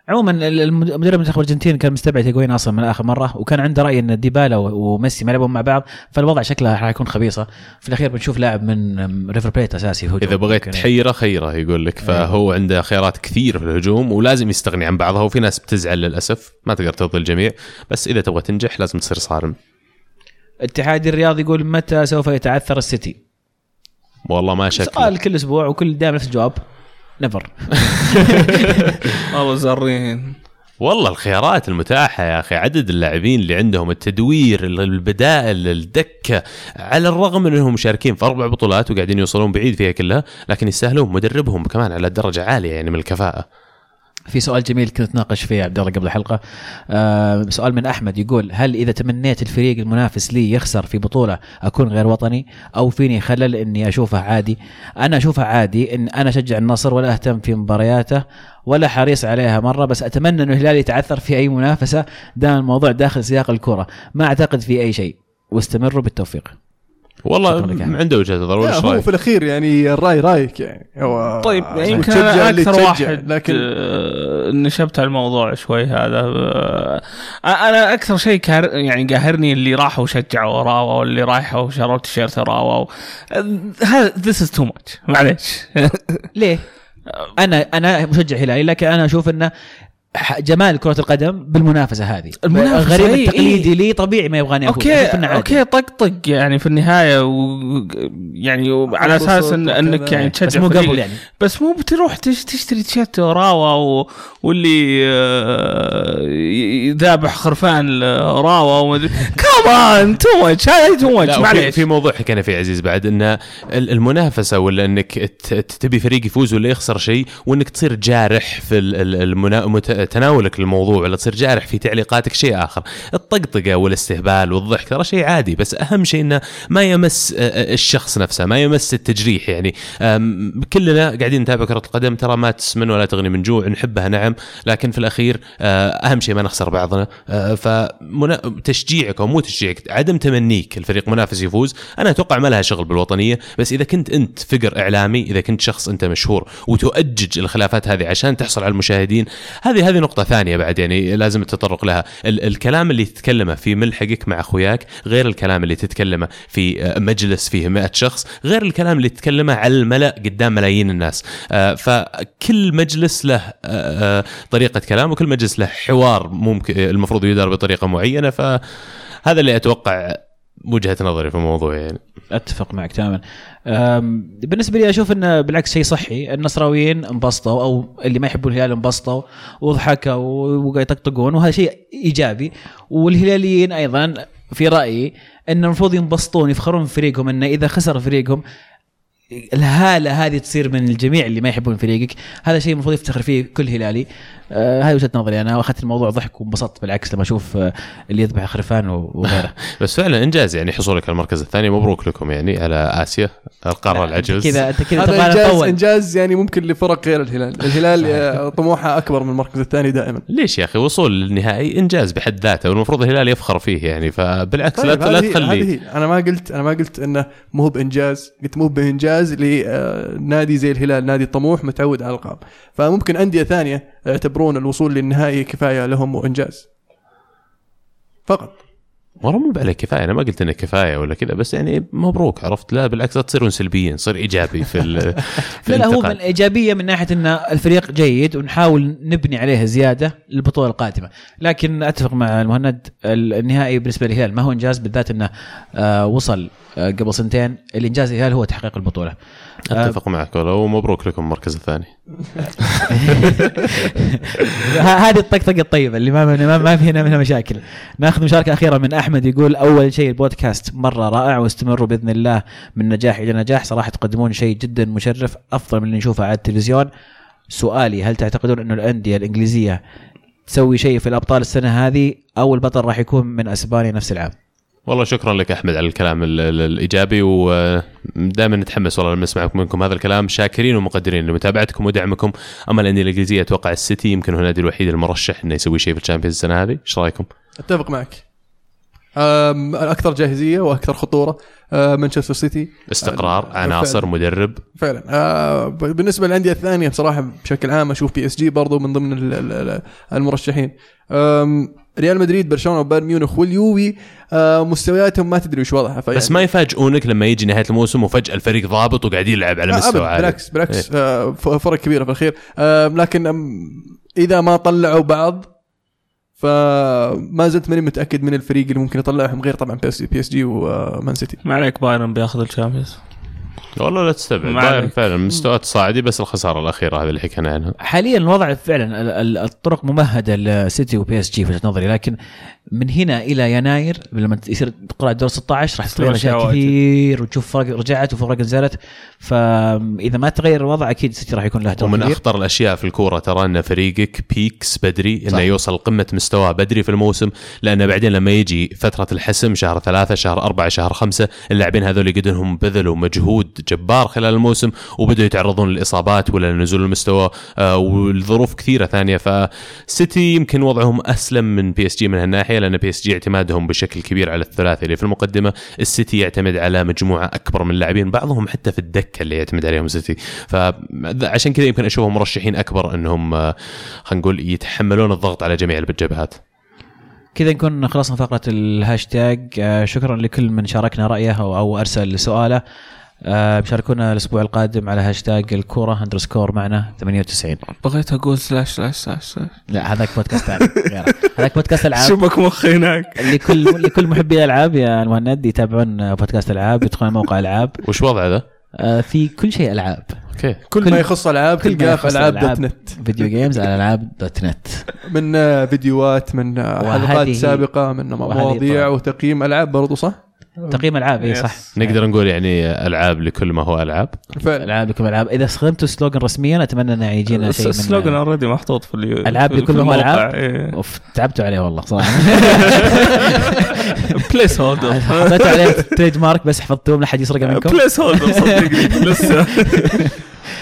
عموما ال- الم- مدرب منتخب الارجنتين كان مستبعد هيغوين أصلا من آخر مرة وكان عنده رأي إن ديبالا وميسي ما يلعبون مع بعض فالوضع شكله راح يكون خبيصة. في الأخير بنشوف لاعب من ريفر بليت أساسي هجوم. إذا بغيت. تحيره خيره يقول لك. فهو عنده خيارات كثير في الهجوم ولازم يستغني عن بعضها وفي ناس بتزعل للأسف. ما تقدر ترضي الجميع. بس إذا تبغى تنجح لازم تصير صارم. اتحاد الرياض يقول متى سوف يتعثر السيتي؟ والله ما شك. سؤال كل أسبوع وكل دائما نفس الجواب. نفر والله زارين والله الخيارات المتاحة يا أخي. عدد اللاعبين اللي عندهم التدوير البدائل الدكة على الرغم من أنهم مشاركين في أربع بطولات وقاعدين يوصلون بعيد فيها كلها لكن يستاهلون مدربهم كمان على درجة عالية يعني من الكفاءة. في سؤال جميل كنت نتناقش فيه عبد الله قبل الحلقة. آه سؤال من أحمد يقول هل إذا تمنيت الفريق المنافس لي يخسر في بطولة أكون غير وطني؟ أو فيني خلل إني أشوفه عادي؟ أنا اشوفها عادي إن أنا أشجع النصر ولا أهتم في مبارياته ولا حريص عليها مرة بس أتمنى إنه الهلال يتعثر في أي منافسة دام الموضوع داخل سياق الكرة. ما أعتقد في أي شيء. واستمروا بالتوفيق. والله. عنده وجهة نظر ولا هو؟ في الأخير يعني الرأي رأيك يعني هو طيب يعني يمكن تشجع أنا أكثر واحد لكن آه، نشبت على الموضوع شوي هذا آه، أنا أكثر شيء كار يعني قاهرني اللي راحوا شجعوا راوا واللي رايحوا وشروا تيشيرت راوا آه، هذا this is too much معليش ليه؟ أنا أنا مشجع هلالي لكن أنا أشوف إنه جمال كرة القدم بالمنافسة هذه. المنافسة، الغريب إيه، التقليدي لي طبيعي ما يبغاني أفوز okay. okay طقطق يعني في النهاية و يعني على أساس إن إنك يعني تشجع بس مو. قبل يعني. بس مو بتروح تش- تشتري تيشيرت راوا و... واللي آه، ي- ذابح خرفان راوا ومدري كمان too much هاي too much معليش. في موضوع حكينا فيه عزيز بعد إن ال- المنافسة ولا إنك ت- ت- تبي فريق يفوز ولا يخسر شيء وإنك تصير جارح في ال- ال- المنا... تناولك للموضوع ولا تصير جارح في تعليقاتك شيء آخر. الطقطقة والاستهبال والضحك ترى شيء عادي بس أهم شيء إنه ما يمس آه، آه، الشخص نفسه ما يمس التجريح يعني. كلنا قاعدين نتابع كرة القدم ترى ما تسمن ولا تغني من جوع نحبها نعم لكن في الأخير آه، أهم شيء ما نخسر بعضنا. فتشجيعك أو مو تشجيعك عدم تمنيك الفريق منافس يفوز. أنا أتوقع ما لها شغل بالوطنية بس إذا كنت أنت فقر إعلامي إذا كنت شخص أنت مشهور وتؤجج الخلافات هذه عشان تحصل على المشاهدين هذه هذه نقطة ثانية بعد يعني لازم التطرق لها. ال- الكلام اللي تتكلمه في ملحقك مع أخوياك غير الكلام اللي تتكلمه في آه، مجلس فيه 100 شخص غير الكلام اللي تتكلمه على الملأ قدام ملايين الناس. آه، فكل مجلس له آه، طريقة كلام وكل مجلس له حوار ممكن المفروض يدار بطريقة معينة. فهذا اللي أتوقع وجهة نظري في الموضوع يعني. أتفق معك تماما. بالنسبة لي أشوف إنه بالعكس شيء صحي النصراويين انبسطوا أو اللي ما يحبون الهلال انبسطوا وضحكوا وقاعد يطقطقون وهذا شيء إيجابي. والهلاليين أيضا في رأيي انه المفروض ينبسطون يفخرون بفريقهم انه إذا خسر فريقهم الهالة هذه تصير من الجميع اللي ما يحبون فريقك. هذا شيء المفروض يفتخر فيه كل هلالي. آه هذه وجهة نظري. أنا واخذت الموضوع ضحك وانبسطت بالعكس لما أشوف آه اللي يذبح خرفان و- وغيره. بس فعلا إنجاز يعني حصولك على المركز الثاني. مبروك لكم يعني على آسيا. القارة العجوز كذا أنت كذا هذا تبغى انجاز نطول إنجاز يعني ممكن لفرق غير الهلال. الهلال آه، طموحه أكبر من المركز الثاني دائما. ليش يا أخي؟ وصول للنهائي إنجاز بحد ذاته والمفروض الهلال يفخر فيه يعني. فبالعكس لا طيب، لا هذه هي- تخلي. أنا ما قلت أنا ما قلت إنه مو بإنجاز. قلت مو بإنجاز لنادي زي الهلال نادي طموح متعود على الألقاب. فممكن أندية ثانية يعتبرون الوصول للنهائي كفاية لهم وإنجاز. فقط. والله مو عليه كفاية أنا ما قلت انه كفاية ولا كذا بس يعني مبروك عرفت؟ لا بالعكس لا تصيرون سلبيين صير إيجابي في ال- في لا لا هو من. إيجابية من ناحية إن الفريق جيد ونحاول نبني عليه زيادة للبطولة القادمة، لكن أتفق مع المهند ال- النهائي بالنسبة للهلال ما هو إنجاز بالذات إنه آه وصل قبل سنتين، الإنجاز الهلال هو تحقيق البطولة. آه أتفق معك والله ومبروك لكم المركز الثاني هذه الطقطقة الطيبة اللي ما ما, ما في هنا منها مشاكل. ناخذ مشاركة أخيرة من أحمد يقول أول شيء البودكاست مرة رائع واستمروا بإذن الله من نجاح إلى نجاح صراحة تقدمون شيء جدا مشرف أفضل من اللي نشوفه على التلفزيون. سؤالي هل تعتقدون انه الأندية الإنجليزية تسوي شيء في الأبطال السنة هذه أو البطل راح يكون من أسبانيا نفس العام؟ والله شكرا لك أحمد على الكلام ال- ال- الإيجابي ودائما نتحمس والله لما نسمع منكم هذا الكلام. شاكرين ومقدرين لمتابعتكم ودعمكم. أما الأندية الإنجليزية أتوقع السيتي يمكن هو النادي الوحيد المرشح إنه يسوي شيء في الشامبيونز السنة هذه. إيش رأيكم؟ أتفق معك. أم، الأكثر جاهزية وأكثر خطورة أه، مانشستر سيتي. استقرار فعلا. عناصر مدرب. فعلا. ب- بالنسبة للأندية الثانية بصراحة بشكل عام أشوف بي إس جي برضو من ضمن ال- ال- ال- المرشحين. ريال مدريد برشلونة وبايرن ميونخ واليوفي آه مستوياتهم ما تدري وش وضعها. فيعني بس ما يفاجئونك لما يجي نهاية الموسم وفجأة الفريق ضابط وقاعد يلعب على مستوى عالي. بالعكس بالعكس آه ف- فرق كبيرة في الخير آه لكن أم، إذا ما طلعوا بعض فما زلت ماني متأكد من الفريق اللي ممكن يطلعهم غير طبعا بي إس بي إس جي ومان سيتي. ما عليك بايرن بياخذ الشامبيونز. والله لا تستبعد بايرن. فعلا مستويات صاعدي بس الخسارة الأخيرة هذه اللي حكينا عنها حاليا الوضع فعلا ال- ال- الطرق ممهدة لسيتي وبي اس جي في وجهة نظري لكن من هنا إلى يناير لما يصير تقرا دور 16 راح تتغير أشياء اشياء. كثير وتشوف فرق رجعت وفرق نزلت فاذا ما تغير الوضع أكيد سيتي راح يكون له دور ومن كبير أخطر الأشياء في الكورة ترى أن فريقك ي peaks بدري أنه. يوصل قمة مستواه بدري في الموسم لأنه بعدين لما يجي فترة الحسم شهر ثلاثة شهر أربعة شهر خمسة اللاعبين هذول قد انهم بذلوا مجهود جبار خلال الموسم وبدأوا يتعرضون للإصابات ولا لنزول المستوى آه والظروف كثيرة ثانية. فسيتي يمكن وضعهم أسلم من بي إس جي من هالناحية لأن بي إس جي اعتمادهم بشكل كبير على الثلاثي اللي في المقدمة. السيتي يعتمد على مجموعة أكبر من اللاعبين بعضهم حتى في الدكة اللي يعتمد عليهم السيتي فعشان كذا يمكن أشوفهم مرشحين أكبر أنهم آه، خلينا نقول يتحملون الضغط على جميع الجبهات. كذا نكون خلصنا فقرة الهاشتاج. آه، شكرا لكل من شاركنا رأيه أو, أو أرسل سؤاله. آه، بشاركونا الأسبوع القادم على هاشتاج الكورة underscore معنا 98 بغيت أقول slash slash slash slash. لا هذاك بودكاست ثاني. هذاك بودكاست العاب شبك مخي هناك لكل لكل محبي الألعاب يا المهند يتابعون بودكاست العاب يدخلون موقع العاب وش وضع ذا؟ آه، في كل شيء ألعاب okay كل, كل- ما يخص ألعاب كل ما تلقاه في يخص ألعاب الألعاب. dot net video games على ألعاب dot net من آه، فيديوهات من حلقات سابقة من مواضيع. وتقييم ألعاب برضو صح؟ تقييم ألعاب اي. صح. نقدر نقول يعني ألعاب لكل ما هو ألعاب. فعلا. ألعاب لكم ألعاب. إذا استخدمتوا slogan رسميا أتمنى إنه يجينا شيء ال slogan من already محطوط في ال U ألعاب في- لكل ما هو. ألعاب؟ إيه. أوف تعبتوا عليه والله صراحة. placeholder حطيتوا عليه trademark بس حفظتوه لا حد يسرقه منكم. placeholder صدقني. لسه.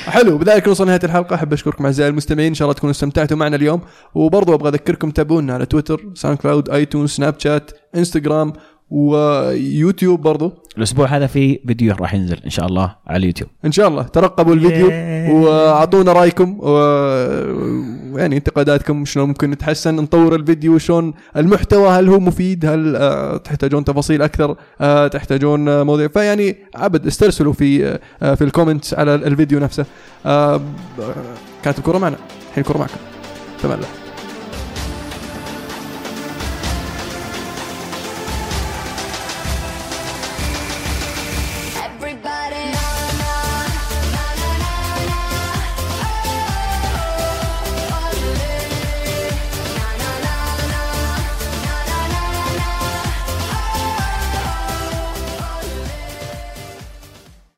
حلو بذلك نوصل نهايه الحلقة. أحب أشكركم أعزائي المستمعين. إن شاء الله تكونوا استمتعتوا معنا اليوم. وبرضو أبغى أذكركم تابعونا على تويتر ساوند كلاود ايتونز سناب شات انستغرام ويوتيوب برضو. الأسبوع هذا في فيديو راح ينزل إن شاء الله على اليوتيوب. إن شاء الله. ترقبوا الفيديو وأعطونا رأيكم ويعني انتقاداتكم شلون ممكن نتحسن نطور الفيديو شلون المحتوى هل هو مفيد هل آه، تحتاجون تفاصيل أكثر آه، تحتاجون آه، مواضيع فيعني عاد استرسلوا في في ال comments على الفيديو نفسه. كانت الكرة معنا. الحين الكرة معكم. تمام.